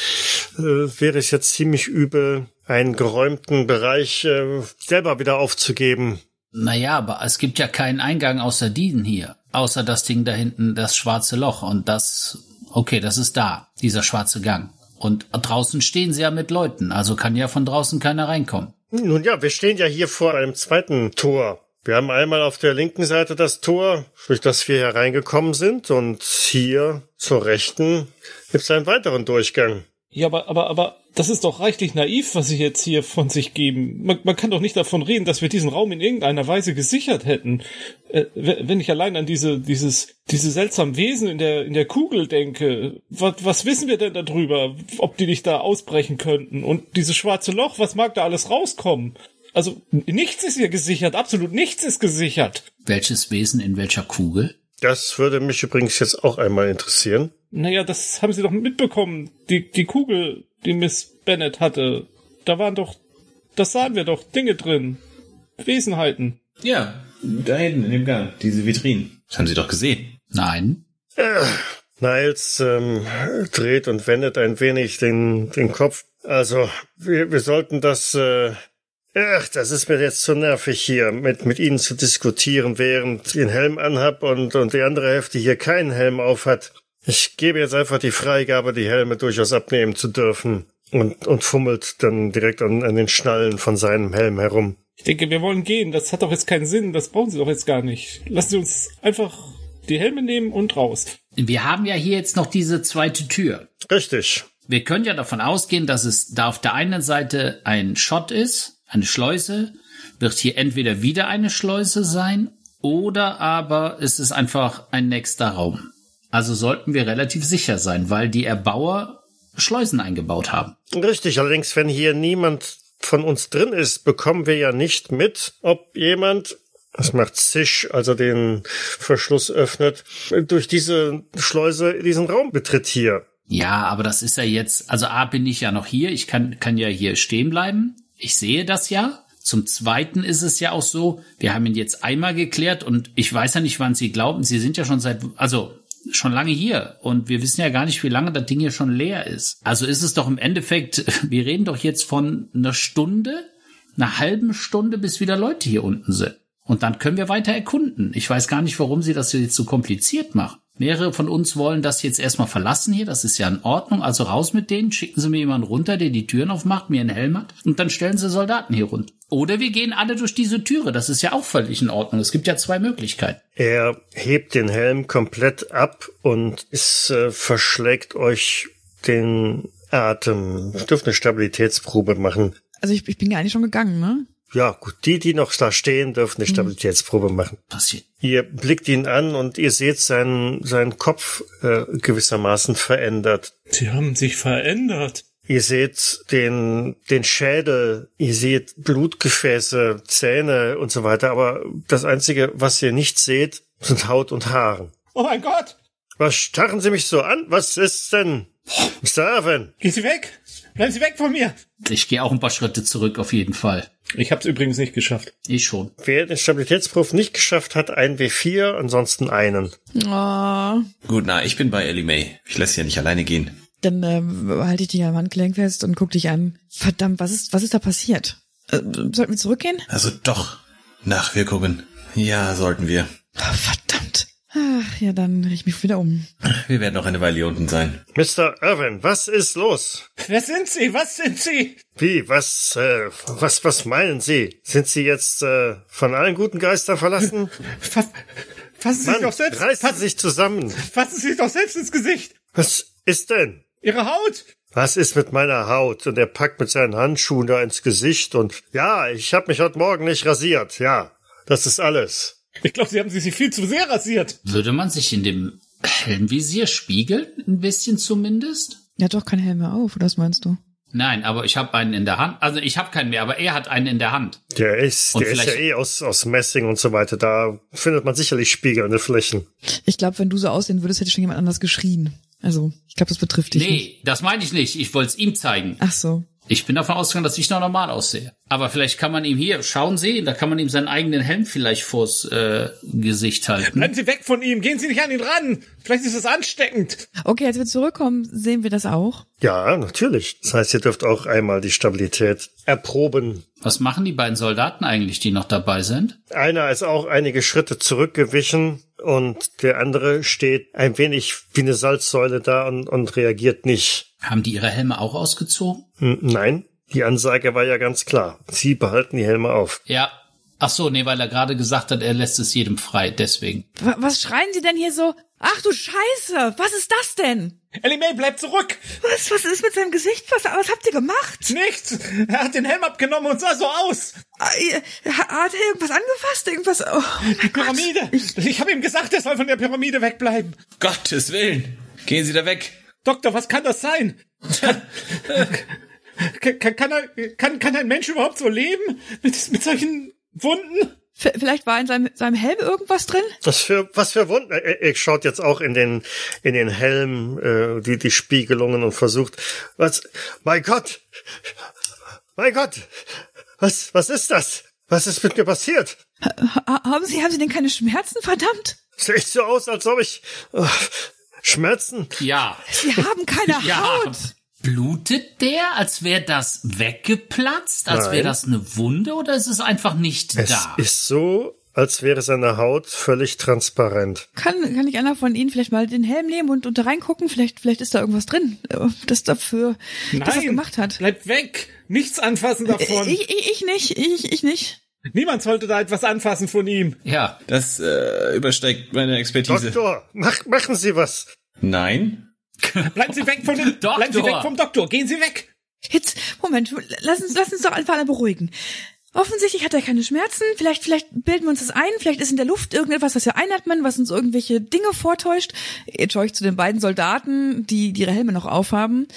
äh, wäre es jetzt ziemlich übel, einen geräumten Bereich äh, selber wieder aufzugeben. Naja, aber es gibt ja keinen Eingang außer diesen hier. Außer das Ding da hinten, das schwarze Loch. Und das, okay, das ist da, dieser schwarze Gang. Und draußen stehen sie ja mit Leuten, also kann ja von draußen keiner reinkommen. Nun ja, wir stehen ja hier vor einem zweiten Tor. Wir haben einmal auf der linken Seite das Tor, durch das wir hereingekommen sind, und hier zur rechten gibt es einen weiteren Durchgang. Ja, aber, aber, aber, das ist doch reichlich naiv, was sie jetzt hier von sich geben. Man, man kann doch nicht davon reden, dass wir diesen Raum in irgendeiner Weise gesichert hätten. Äh, wenn ich allein an diese, dieses, diese seltsamen Wesen in der, in der Kugel denke, was, was wissen wir denn darüber, ob die nicht da ausbrechen könnten? Und dieses schwarze Loch, was mag da alles rauskommen? Also, nichts ist hier gesichert, absolut nichts ist gesichert. Welches Wesen in welcher Kugel? Das würde mich übrigens jetzt auch einmal interessieren. Naja, das haben Sie doch mitbekommen. Die, die Kugel, die Miss Bennett hatte, da waren doch, das sahen wir doch, Dinge drin. Wesenheiten. Ja, da hinten in dem Gang, diese Vitrinen. Das haben Sie doch gesehen. Nein. Niles ähm, dreht und wendet ein wenig den, den Kopf. Also, wir, wir sollten das. Äh, ach, das ist mir jetzt zu nervig hier, mit, mit Ihnen zu diskutieren, während ich den Helm anhab und, und die andere Hälfte hier keinen Helm aufhat. Ich gebe jetzt einfach die Freigabe, die Helme durchaus abnehmen zu dürfen. und, und fummelt dann direkt an, an den Schnallen von seinem Helm herum. Ich denke, wir wollen gehen. Das hat doch jetzt keinen Sinn. Das brauchen Sie doch jetzt gar nicht. Lassen Sie uns einfach die Helme nehmen und raus. Wir haben ja hier jetzt noch diese zweite Tür. Richtig. Wir können ja davon ausgehen, dass es da auf der einen Seite ein Schott ist, eine Schleuse, wird hier entweder wieder eine Schleuse sein oder aber ist es einfach ein nächster Raum. Also sollten wir relativ sicher sein, weil die Erbauer Schleusen eingebaut haben. Richtig, allerdings, wenn hier niemand von uns drin ist, bekommen wir ja nicht mit, ob jemand, das macht Zisch, also den Verschluss öffnet, durch diese Schleuse diesen Raum betritt hier. Ja, aber das ist ja jetzt, also A bin ich ja noch hier, ich kann, kann ja hier stehen bleiben. Ich sehe das ja. Zum Zweiten ist es ja auch so, wir haben ihn jetzt einmal geklärt und ich weiß ja nicht, wann Sie glauben, Sie sind ja schon seit, also schon lange hier und wir wissen ja gar nicht, wie lange das Ding hier schon leer ist. Also ist es doch im Endeffekt, wir reden doch jetzt von einer Stunde, einer halben Stunde, bis wieder Leute hier unten sind. Und dann können wir weiter erkunden. Ich weiß gar nicht, warum Sie das jetzt so kompliziert machen. Mehrere von uns wollen das jetzt erstmal verlassen hier. Das ist ja in Ordnung. Also raus mit denen. Schicken Sie mir jemanden runter, der die Türen aufmacht, mir einen Helm hat. Und dann stellen Sie Soldaten hier runter. Oder wir gehen alle durch diese Türe. Das ist ja auch völlig in Ordnung. Es gibt ja zwei Möglichkeiten. Er hebt den Helm komplett ab und es äh, verschlägt euch den Atem. Ihr dürft eine Stabilitätsprobe machen. Also ich, ich bin ja eigentlich schon gegangen, ne? Ja, gut, die, die noch da stehen, dürfen eine Stabilitätsprobe machen. Passiert. Ihr blickt ihn an und ihr seht seinen, seinen Kopf äh, gewissermaßen verändert. Sie haben sich verändert. Ihr seht den, den Schädel, ihr seht Blutgefäße, Zähne und so weiter, aber das Einzige, was ihr nicht seht, sind Haut und Haare. Oh mein Gott! Was starren Sie mich so an? Was ist denn? Mr. Irwin, Gehen Sie weg! Bleiben Sie weg von mir! Ich gehe auch ein paar Schritte zurück, auf jeden Fall. Ich hab's übrigens nicht geschafft. Ich schon. wer den Stabilitätsproof nicht geschafft hat, ein W4, ansonsten einen. Oh, Gut, na, ich bin bei Ellie May. Ich lasse sie ja nicht alleine gehen. dann ähm, halte ich dich am Handgelenk fest und guck dich an. Verdammt, was ist, was ist da passiert? Äh, sollten wir zurückgehen? Also doch. Nachwirkungen. Ja, sollten wir. Oh, verdammt. Ach, ja, dann drehe ich mich wieder um. Wir werden noch eine Weile hier unten sein. Mr. Irwin, was ist los? Wer sind Sie? Was sind Sie? Wie, was, äh, was, was meinen Sie? Sind Sie jetzt äh, von allen guten Geistern verlassen? Fa fassen Sie sich Mann, doch selbst. reißen Sie sich zusammen. fassen Sie sich doch selbst ins Gesicht. Was ist denn? Ihre Haut. Was ist mit meiner Haut? Und er packt mit seinen Handschuhen da ins Gesicht und ja, ich habe mich heute Morgen nicht rasiert. Ja, das ist alles. Ich glaube, Sie haben sich viel zu sehr rasiert. Würde man sich in dem Helmvisier spiegeln? Ein bisschen zumindest? Er hat doch keinen Helm mehr auf, oder was meinst du? Nein, aber ich habe einen in der Hand. Also ich habe keinen mehr, aber er hat einen in der Hand. Der ist, Und der ist ja eh aus, aus Messing und so weiter. Da findet man sicherlich spiegelnde Flächen. Ich glaube, wenn du so aussehen würdest, hätte schon jemand anders geschrien. Also, ich glaube, das betrifft dich nicht. Nee, das meine ich nicht. Ich wollte es ihm zeigen. Ach so. Ich bin davon ausgegangen, dass ich noch normal aussehe. Aber vielleicht kann man ihm hier, schauen Sie, da kann man ihm seinen eigenen Helm vielleicht vors äh, Gesicht halten. Bleiben Sie weg von ihm. Gehen Sie nicht an ihn ran. Vielleicht ist es ansteckend. Okay, als wir zurückkommen, sehen wir das auch. Ja, natürlich. Das heißt, ihr dürft auch einmal die Stabilität erproben. Was machen die beiden Soldaten eigentlich, die noch dabei sind? Einer ist auch einige Schritte zurückgewichen und der andere steht ein wenig wie eine Salzsäule da und, und reagiert nicht. Haben die ihre Helme auch ausgezogen? Nein, die Ansage war ja ganz klar. Sie behalten die Helme auf. Ja. Ach so, nee, weil er gerade gesagt hat, er lässt es jedem frei, deswegen. Wa- Was schreien Sie denn hier so? Ach du Scheiße, was ist das denn? Ellie May, bleib zurück. Was, was ist mit seinem Gesicht? Was, was habt ihr gemacht? Nichts. Er hat den Helm abgenommen und sah so aus. Ihr- Hat er irgendwas angefasst? Irgendwas? Oh, mein Gott. Pyramide. Ich habe ihm gesagt, er soll von der Pyramide wegbleiben. Gottes Willen. Gehen Sie da weg. Doktor, was kann das sein? Kann, kann, kann, er, kann, kann ein Mensch überhaupt so leben? Mit, mit solchen Wunden? Vielleicht war in seinem, seinem Helm irgendwas drin? Was für, was für Wunden. Er, er schaut jetzt auch in den, in den Helm, äh, die, die Spiegelungen und versucht, was, mein Gott, mein Gott, was, was ist das? Was ist mit mir passiert? Ha haben Sie, haben Sie denn keine Schmerzen? Verdammt! Sehe ich so aus, als ob ich, äh, Schmerzen? Ja. Sie haben keine Ja. Haut! Blutet der, als wäre das weggeplatzt? Als Nein. wäre das eine Wunde oder ist es einfach nicht Es da? ist so, als wäre seine Haut völlig transparent. Kann, kann ich einer von Ihnen vielleicht mal den Helm nehmen und, und da reingucken? Vielleicht, vielleicht ist da irgendwas drin, äh, das dafür, das das gemacht hat. bleibt weg! Nichts anfassen davon! Ich, ich, ich nicht, ich, ich nicht. Niemand sollte da etwas anfassen von ihm. Ja, Das äh, übersteigt meine Expertise. Doktor, mach, machen Sie was. Nein? Bleiben Sie weg von dem, Doktor. bleiben Sie weg vom Doktor. Gehen Sie weg. Jetzt, Moment, lass uns, lass uns doch einfach alle beruhigen. Offensichtlich hat er keine Schmerzen. Vielleicht, vielleicht bilden wir uns das ein. Vielleicht ist in der Luft irgendetwas, was wir einatmen, was uns irgendwelche Dinge vortäuscht. Jetzt schaue ich zu den beiden Soldaten, die, die ihre Helme noch aufhaben,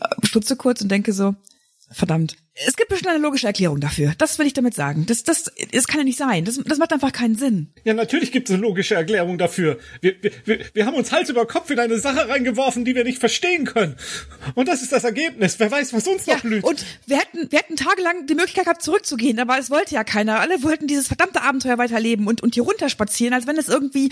äh, stutze kurz und denke so, verdammt. Es gibt bestimmt eine logische Erklärung dafür. Das will ich damit sagen. Das, das, das kann ja nicht sein. Das, das macht einfach keinen Sinn. Ja, natürlich gibt es eine logische Erklärung dafür. Wir, wir, wir, haben uns Hals über Kopf in eine Sache reingeworfen, die wir nicht verstehen können. Und das ist das Ergebnis. Wer weiß, was uns Ja, noch blüht. und wir hätten, wir hätten tagelang die Möglichkeit gehabt, zurückzugehen, aber es wollte ja keiner. Alle wollten dieses verdammte Abenteuer weiterleben und, und hier runterspazieren, als wenn es irgendwie,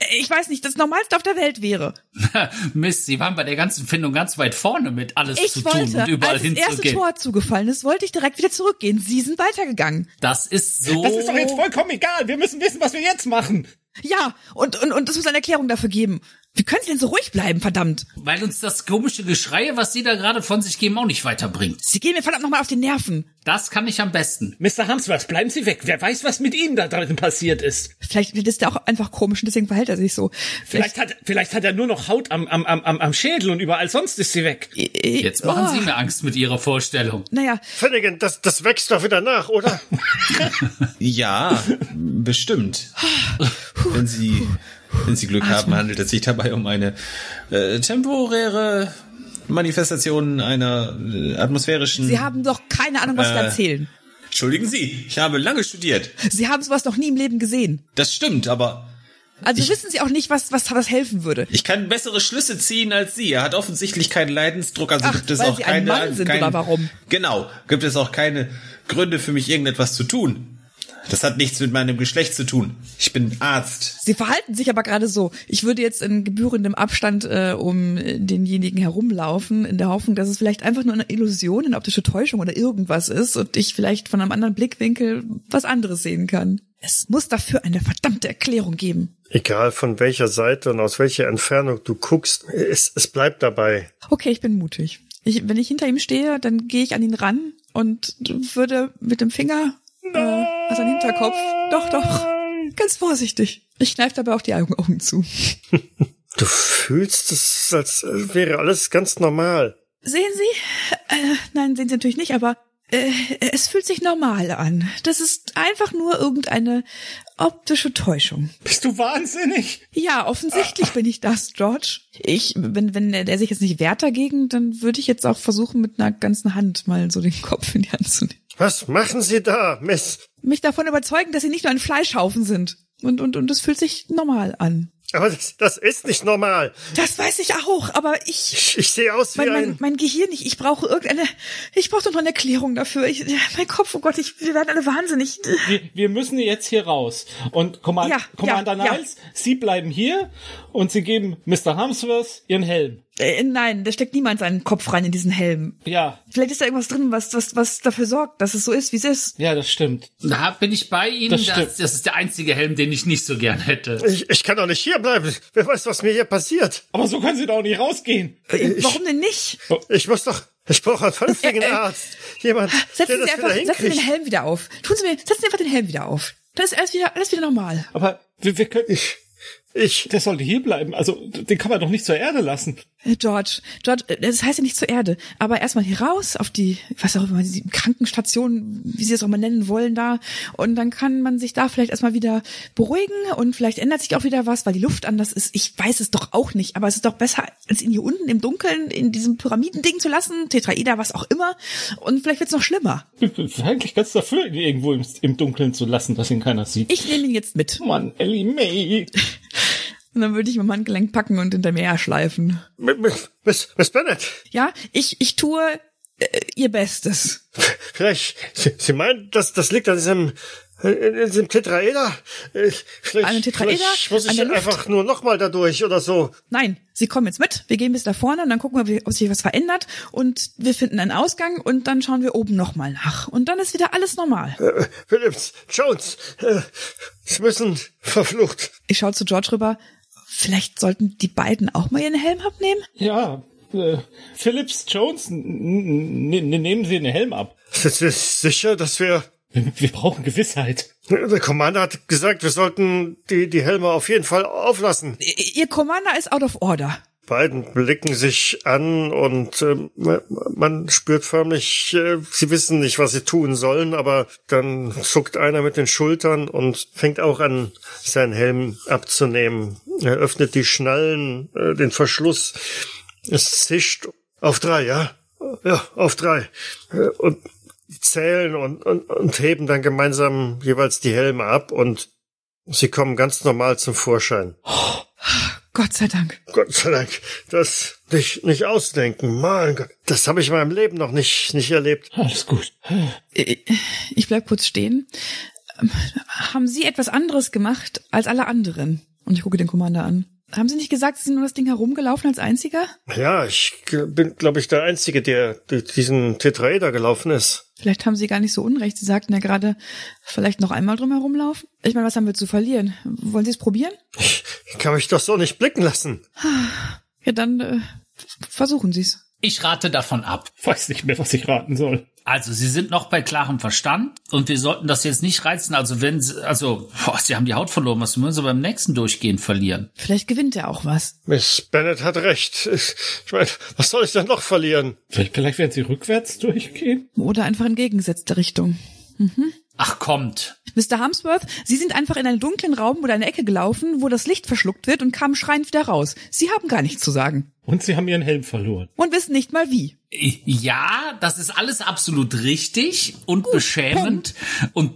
äh, ich weiß nicht, das Normalste auf der Welt wäre. Mist, Sie waren bei der ganzen Findung ganz weit vorne mit alles Ich zu tun wollte, und überall als das erste hinzugehen. Tor zugefallen ist, wollte ich direkt wieder zurückgehen. Sie sind weitergegangen. Das ist so. das ist doch jetzt vollkommen egal. Wir müssen wissen, was wir jetzt machen. Ja, und, und, und es muss eine Erklärung dafür geben. Wie können Sie denn so ruhig bleiben, verdammt? Weil uns das komische Geschreie, was Sie da gerade von sich geben, auch nicht weiterbringt. Sie gehen mir verdammt nochmal auf die Nerven. Das kann ich am besten. Mr. Hamsworth, bleiben Sie weg. Wer weiß, was mit Ihnen da drin passiert ist. Vielleicht ist der auch einfach komisch und deswegen verhält er sich so. Vielleicht hat, vielleicht hat er nur noch Haut am, am, am, am Schädel und überall sonst ist sie weg. Jetzt machen Sie mir Angst mit Ihrer Vorstellung. Naja, Finnegan, das, das wächst doch wieder nach, oder? Ja, bestimmt. Wenn Sie, wenn Sie Glück haben, handelt es sich dabei um eine äh, temporäre Manifestation einer äh, atmosphärischen. Sie haben doch keine Ahnung, was Sie Äh. erzählen. Entschuldigen Sie, ich habe lange studiert. Sie haben sowas noch nie im Leben gesehen. Das stimmt, aber Also Ich- wissen Sie auch nicht, was, was was helfen würde. ich kann bessere Schlüsse ziehen als Sie. Er hat offensichtlich keinen Leidensdruck, also Ach, gibt es weil auch Sie ein keine. Mann sind, kein- oder warum? Genau, gibt es auch keine Gründe für mich, irgendetwas zu tun. Das hat nichts mit meinem Geschlecht zu tun. Ich bin Arzt. Sie verhalten sich aber gerade so. Ich würde jetzt in gebührendem Abstand äh, um äh, denjenigen herumlaufen, in der Hoffnung, dass es vielleicht einfach nur eine Illusion, eine optische Täuschung oder irgendwas ist und ich vielleicht von einem anderen Blickwinkel was anderes sehen kann. Es muss dafür eine verdammte Erklärung geben. Egal von welcher Seite und aus welcher Entfernung du guckst, es, es bleibt dabei. Okay, ich bin mutig. Ich, wenn ich hinter ihm stehe, dann gehe ich an ihn ran und würde mit dem Finger äh, an seinen Hinterkopf, doch, doch, ganz vorsichtig. Ich kneife dabei auch die Augen, zu. Du fühlst es, als wäre alles ganz normal. Sehen Sie? Äh, nein, sehen Sie natürlich nicht, aber äh, es fühlt sich normal an. Das ist einfach nur irgendeine optische Täuschung. Bist du wahnsinnig? Ja, offensichtlich bin ich das, George. Ich, wenn, wenn der, der sich jetzt nicht wehrt dagegen, dann würde ich jetzt auch versuchen, mit einer ganzen Hand mal so den Kopf in die Hand zu nehmen. Was machen Sie da, Miss? Mich davon überzeugen, dass sie nicht nur ein Fleischhaufen sind. Und, und, und es fühlt sich normal an. Aber das, das ist nicht normal. Das weiß ich auch, aber ich, Ich, ich sehe aus wie mein, mein, ein... mein Gehirn, ich, ich brauche irgendeine, ich brauche doch noch eine Erklärung dafür. Ich, mein Kopf, oh Gott, ich, wir werden alle wahnsinnig. Wir, wir müssen jetzt hier raus. Und Command, Ja, Commander ja, ja. Niles, Sie bleiben hier und Sie geben Mr. Hamsworth Ihren Helm. Äh, nein, da steckt niemand seinen Kopf rein in diesen Helm. Ja, Vielleicht ist da irgendwas drin, was, was, was dafür sorgt, dass es so ist, wie es ist. ja, das stimmt. Da bin ich bei Ihnen. Das Das, stimmt. das, ist der einzige Helm, den ich nicht so gern hätte. Ich, ich kann doch nicht hier bleiben. Wer weiß, was mir hier passiert. Aber so können Sie doch nicht rausgehen. Äh, Warum denn nicht? Ich muss doch... Ich brauche einen vernünftigen Äh, äh. Arzt. Jemand, der Setzen das Sie wieder einfach, setzen Sie den. Helm wieder auf. Tun Sie mir, setzen Sie einfach den Helm wieder auf. Dann ist alles wieder, alles wieder normal. Aber wir, wir können, Ich... Ich... der sollte hier bleiben. Also, den kann man doch nicht zur Erde lassen. Äh, George, George, äh, das heißt ja nicht zur Erde, aber erstmal hier raus auf die, was auch immer, die Krankenstation, wie Sie es auch mal nennen wollen da. Und dann kann man sich da vielleicht erstmal wieder beruhigen und vielleicht ändert sich auch wieder was, weil die Luft anders ist. Ich weiß es doch auch nicht, aber es ist doch besser, als ihn hier unten im Dunkeln in diesem Pyramidending zu lassen, Tetraeder, was auch immer. Und vielleicht wird's noch schlimmer. Ich bin eigentlich ganz dafür, ihn irgendwo im, im Dunkeln zu lassen, dass ihn keiner sieht. Ich nehme ihn jetzt mit. Mann, Ellie May. Und dann würde ich mein Handgelenk packen und hinter mir herschleifen. Miss, Miss, Bennett, Ja, ich, ich tue äh, ihr Bestes. vielleicht... Sie, Sie meinen, dass das liegt an diesem In, in diesem Tetraeder? Äh, Vielleicht, Eine Tetraeder vielleicht muss ich einfach nur nochmal da durch oder so. Nein, Sie kommen jetzt mit. Wir gehen bis da vorne und dann gucken wir, ob sich was verändert und wir finden einen Ausgang und dann schauen wir oben nochmal nach. Und dann ist wieder alles normal. Äh, Phillips, Jones, äh, Sie müssen verflucht. Ich schaue zu George rüber. Vielleicht sollten die beiden auch mal ihren Helm abnehmen? Ja, äh, Phillips Jones, nehmen Sie den Helm ab. Sind Sie sicher, dass wir... Wir, brauchen Gewissheit. Der Commander hat gesagt, wir sollten die, die Helme auf jeden Fall auflassen. Ihr Commander ist out of order. Beiden blicken sich an und äh, man spürt förmlich, äh, sie wissen nicht, was sie tun sollen, aber dann zuckt einer mit den Schultern und fängt auch an, seinen Helm abzunehmen. Er öffnet die Schnallen, äh, den Verschluss. Es zischt auf drei, ja? Ja, auf drei. Äh, Und zählen und, und, und heben dann gemeinsam jeweils die Helme ab und sie kommen ganz normal zum Vorschein. Gott sei Dank. Gott sei Dank, das nicht, nicht ausdenken. Mein Gott, das habe ich in meinem Leben noch nicht, nicht erlebt. Alles gut. Ich bleib kurz stehen. Ähm, Haben Sie etwas anderes gemacht als alle anderen? Und ich gucke den Commander an. Haben Sie nicht gesagt, Sie sind nur das Ding herumgelaufen als einziger? Ja, ich bin, glaube ich, der Einzige, der durch diesen Tetraeder gelaufen ist. Vielleicht haben Sie gar nicht so unrecht. Sie sagten ja gerade, vielleicht noch einmal drum herumlaufen. Ich meine, was haben wir zu verlieren? Wollen Sie es probieren? Ich kann mich doch so nicht blicken lassen. Ja, dann äh, versuchen Sie es. Ich rate davon ab. Weiß nicht mehr, was ich raten soll. Also, Sie sind noch bei klarem Verstand und wir sollten das jetzt nicht reizen. Also, wenn Sie, also, boah, Sie haben die Haut verloren, was müssen Sie beim nächsten Durchgehen verlieren? Vielleicht gewinnt er auch was. Miss Bennett hat recht. Ich meine, was soll ich denn noch verlieren? Vielleicht, vielleicht werden Sie rückwärts durchgehen? Oder einfach in gegengesetzte Richtung. Ach, kommt. Mr. Harmsworth, Sie sind einfach in einen dunklen Raum oder eine Ecke gelaufen, wo das Licht verschluckt wird und kamen schreiend wieder raus. Sie haben gar nichts zu sagen. Und Sie haben Ihren Helm verloren. Und wissen nicht mal wie. Ja, das ist alles absolut richtig und beschämend und,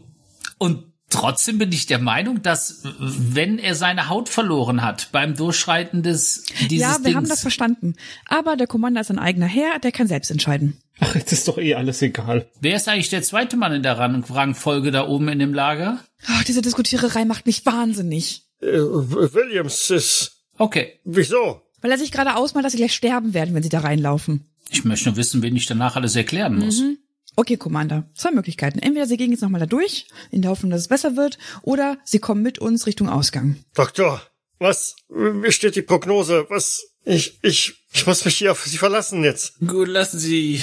und trotzdem bin ich der Meinung, dass wenn er seine Haut verloren hat beim Durchschreiten des, dieses ja, wir Dings, haben das verstanden. Aber der Commander ist ein eigener Herr, der kann selbst entscheiden. Ach, jetzt ist doch eh alles egal. wer ist eigentlich der zweite Mann in der Rang- Rangfolge da oben in dem Lager? Oh, diese Diskutiererei macht mich wahnsinnig. Äh, Williams ist... Okay. Wieso? Weil er sich gerade ausmalt, dass sie gleich sterben werden, wenn sie da reinlaufen. Ich möchte nur wissen, wen ich danach alles erklären muss. Okay, Commander. Zwei Möglichkeiten. Entweder sie gehen jetzt nochmal da durch, in der Hoffnung, dass es besser wird, oder sie kommen mit uns Richtung Ausgang. Doktor, was? Wie steht die Prognose? Was? Ich, ich, ich muss mich hier auf Sie verlassen jetzt. Gut, lassen Sie,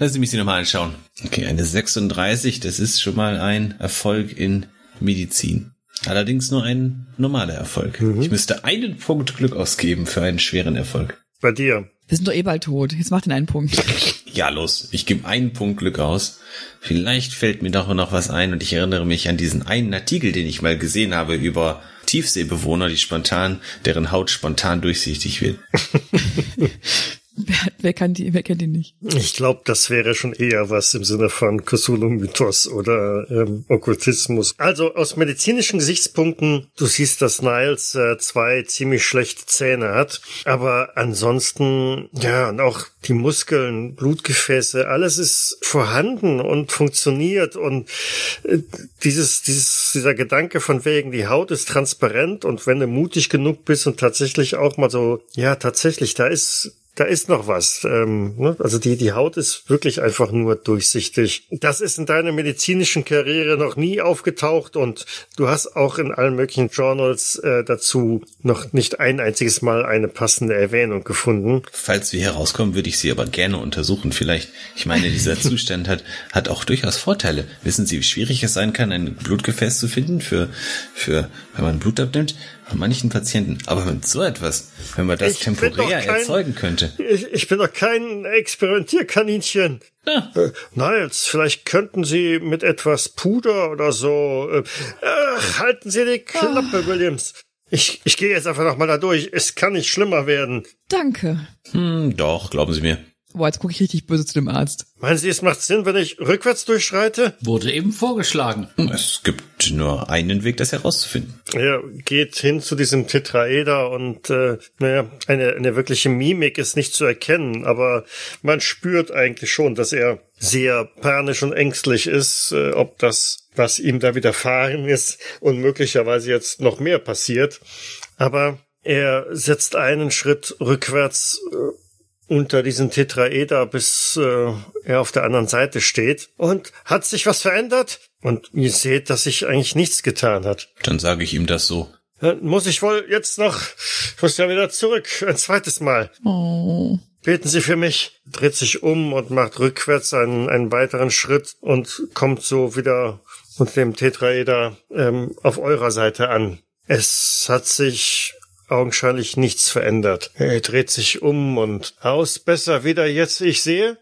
lassen Sie mich sie nochmal anschauen. Okay, eine 36, das ist schon mal ein Erfolg in Medizin. Allerdings nur ein normaler Erfolg. Ich müsste einen Punkt Glück ausgeben für einen schweren Erfolg. Bei dir. Wir sind doch eh bald tot. Jetzt macht ihn einen Punkt. Ja, los, ich gebe einen Punkt Glück aus. Vielleicht fällt mir doch noch was ein und ich erinnere mich an diesen einen Artikel, den ich mal gesehen habe über Tiefseebewohner, die spontan, deren Haut spontan durchsichtig wird. wer, wer, kann die, wer kennt ihn nicht? Ich glaube, das wäre schon eher was im Sinne von Cthulhu-Mythos oder ähm, Okkultismus. Also aus medizinischen Gesichtspunkten, du siehst, dass Niles äh, zwei ziemlich schlechte Zähne hat, aber ansonsten, ja, und auch die Muskeln, Blutgefäße, alles ist vorhanden und funktioniert und äh, dieses, dieses, dieser Gedanke von wegen, die Haut ist transparent und wenn du mutig genug bist und tatsächlich auch mal so, ja, tatsächlich, da ist da ist noch was. Ähm, ne? Also die, die Haut ist wirklich einfach nur durchsichtig. Das ist in deiner medizinischen Karriere noch nie aufgetaucht und du hast auch in allen möglichen Journals äh, dazu noch nicht ein einziges Mal eine passende Erwähnung gefunden. Falls wir herauskommen, würde ich sie aber gerne untersuchen. Vielleicht, ich meine, dieser Zustand hat, hat auch durchaus Vorteile. Wissen Sie, wie schwierig es sein kann, ein Blutgefäß zu finden für, für, wenn man Blut abnimmt? Bei manchen Patienten. Aber mit so etwas, wenn man das Ich temporär kein- erzeugen könnte. Ich, ich bin doch kein Experimentierkaninchen. Ja. Äh, Niles, vielleicht könnten Sie mit etwas Puder oder so. Äh, äh, halten Sie die Klappe, Williams. Ich, ich gehe jetzt einfach noch mal da durch. Es kann nicht schlimmer werden. Danke. Hm, doch, glauben Sie mir. Boah, jetzt gucke ich richtig böse zu dem Arzt. Meinen Sie, es macht Sinn, wenn ich rückwärts durchschreite? Wurde eben vorgeschlagen. Es gibt nur einen Weg, das herauszufinden. Er geht hin zu diesem Tetraeder und äh, naja, eine, eine wirkliche Mimik ist nicht zu erkennen, aber man spürt eigentlich schon, dass er sehr panisch und ängstlich ist, äh, ob das, was ihm da widerfahren ist und möglicherweise jetzt noch mehr passiert. Aber er setzt einen Schritt rückwärts äh, unter diesen Tetraeder, bis äh, er auf der anderen Seite steht. Und hat sich was verändert? Und ihr seht, dass sich eigentlich nichts getan hat. Dann sage ich ihm das so. Dann muss ich wohl jetzt noch, ich muss ja wieder zurück, ein zweites Mal. Oh. Beten Sie für mich. Dreht sich um und macht rückwärts einen, einen weiteren Schritt und kommt so wieder unter dem Tetraeder ähm, auf eurer Seite an. Es hat sich augenscheinlich nichts verändert. Er dreht sich um und aus besser wieder jetzt ich sehe.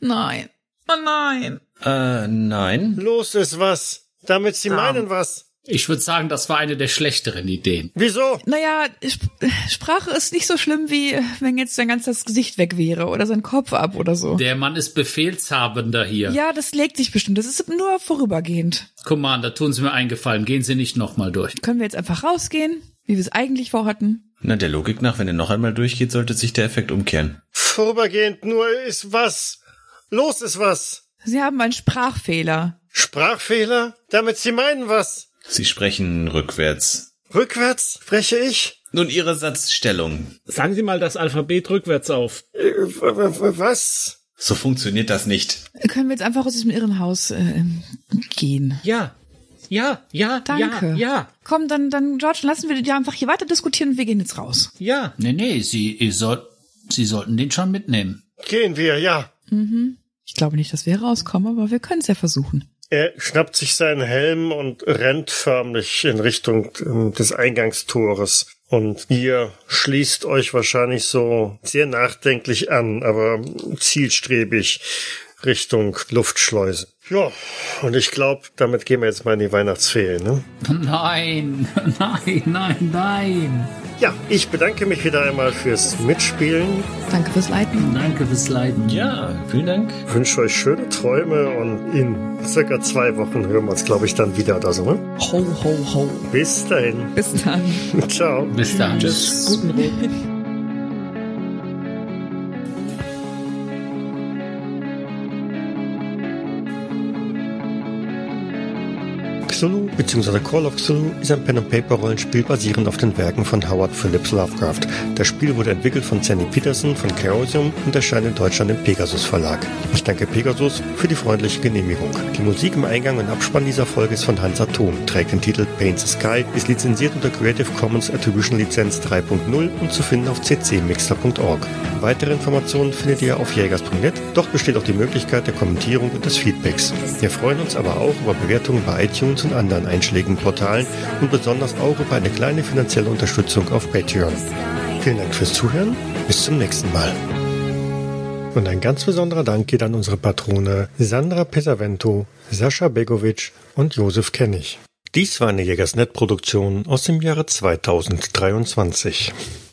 Nein. Oh nein. Äh, nein. Los ist was. Damit Sie meinen was. Ich würde sagen, das war eine der schlechteren Ideen. Wieso? Naja, Sp Sprache ist nicht so schlimm, wie wenn jetzt sein ganzes Gesicht weg wäre oder sein Kopf ab oder so. Der Mann ist befehlshabender hier. Ja, das legt sich bestimmt. Das ist nur vorübergehend. Commander, tun Sie mir eingefallen, gehen Sie nicht nochmal durch. Können wir jetzt einfach rausgehen, wie wir es eigentlich vorhatten? Na, der Logik nach, wenn er noch einmal durchgeht, sollte sich der Effekt umkehren. Vorübergehend nur ist was. Los ist was. Sie haben einen Sprachfehler. Sprachfehler? Damit Sie meinen was. Sie sprechen rückwärts. Rückwärts spreche ich? Nun Ihre Satzstellung. Sagen Sie mal das Alphabet rückwärts auf. Äh, was? So funktioniert das nicht. Können wir jetzt einfach aus diesem Irrenhaus äh, gehen? Ja. Ja, ja, Danke. ja, ja, Komm, dann, dann, George, lassen wir ja einfach hier weiter diskutieren und wir gehen jetzt raus. ja. Nee, nee, Sie, ihr sollt, Sie sollten den schon mitnehmen. Gehen wir, ja. Ich glaube nicht, dass wir rauskommen, aber wir können es ja versuchen. Er schnappt sich seinen Helm und rennt förmlich in Richtung ähm, des Eingangstores. Und ihr schließt euch wahrscheinlich so sehr nachdenklich an, aber zielstrebig Richtung Luftschleuse. Ja, und ich glaube, damit gehen wir jetzt mal in die Weihnachtsferien. Ne? Nein, nein, nein, nein. Ja, ich bedanke mich wieder einmal fürs Mitspielen, Danke fürs Leiten. Danke fürs Leiden. Ja, vielen Dank. wünsche euch schöne Träume und in circa zwei Wochen hören wir uns, glaube ich, dann wieder oder so. Ne? Ho, ho, ho. Bis dahin. Bis dann. Ciao. Bis dann. Tschüss. Guten Rutsch. Cthulhu bzw. Call of Cthulhu ist ein Pen-and-Paper-Rollenspiel basierend auf den Werken von Howard Phillips Lovecraft. Das Spiel wurde entwickelt von Sandy Peterson von Chaosium und erscheint in Deutschland im Pegasus Verlag. Ich danke Pegasus für die freundliche Genehmigung. Die Musik im Eingang und Abspann dieser Folge ist von Hans Atom, trägt den Titel Paint the Sky, ist lizenziert unter Creative Commons Attribution Lizenz 3.0 und zu finden auf ccmixter.org. Weitere Informationen findet ihr auf jägers.net, dort besteht auch die Möglichkeit der Kommentierung und des Feedbacks. Wir freuen uns aber auch über Bewertungen bei iTunes und anderen einschlägigen Portalen und besonders auch über eine kleine finanzielle Unterstützung auf Patreon. Vielen Dank fürs Zuhören, bis zum nächsten Mal. Und ein ganz besonderer Dank geht an unsere Patrone Sandra Pesavento, Sascha Begovic und Josef Kennig. Dies war eine Jägersnet-Produktion aus dem Jahre 2023.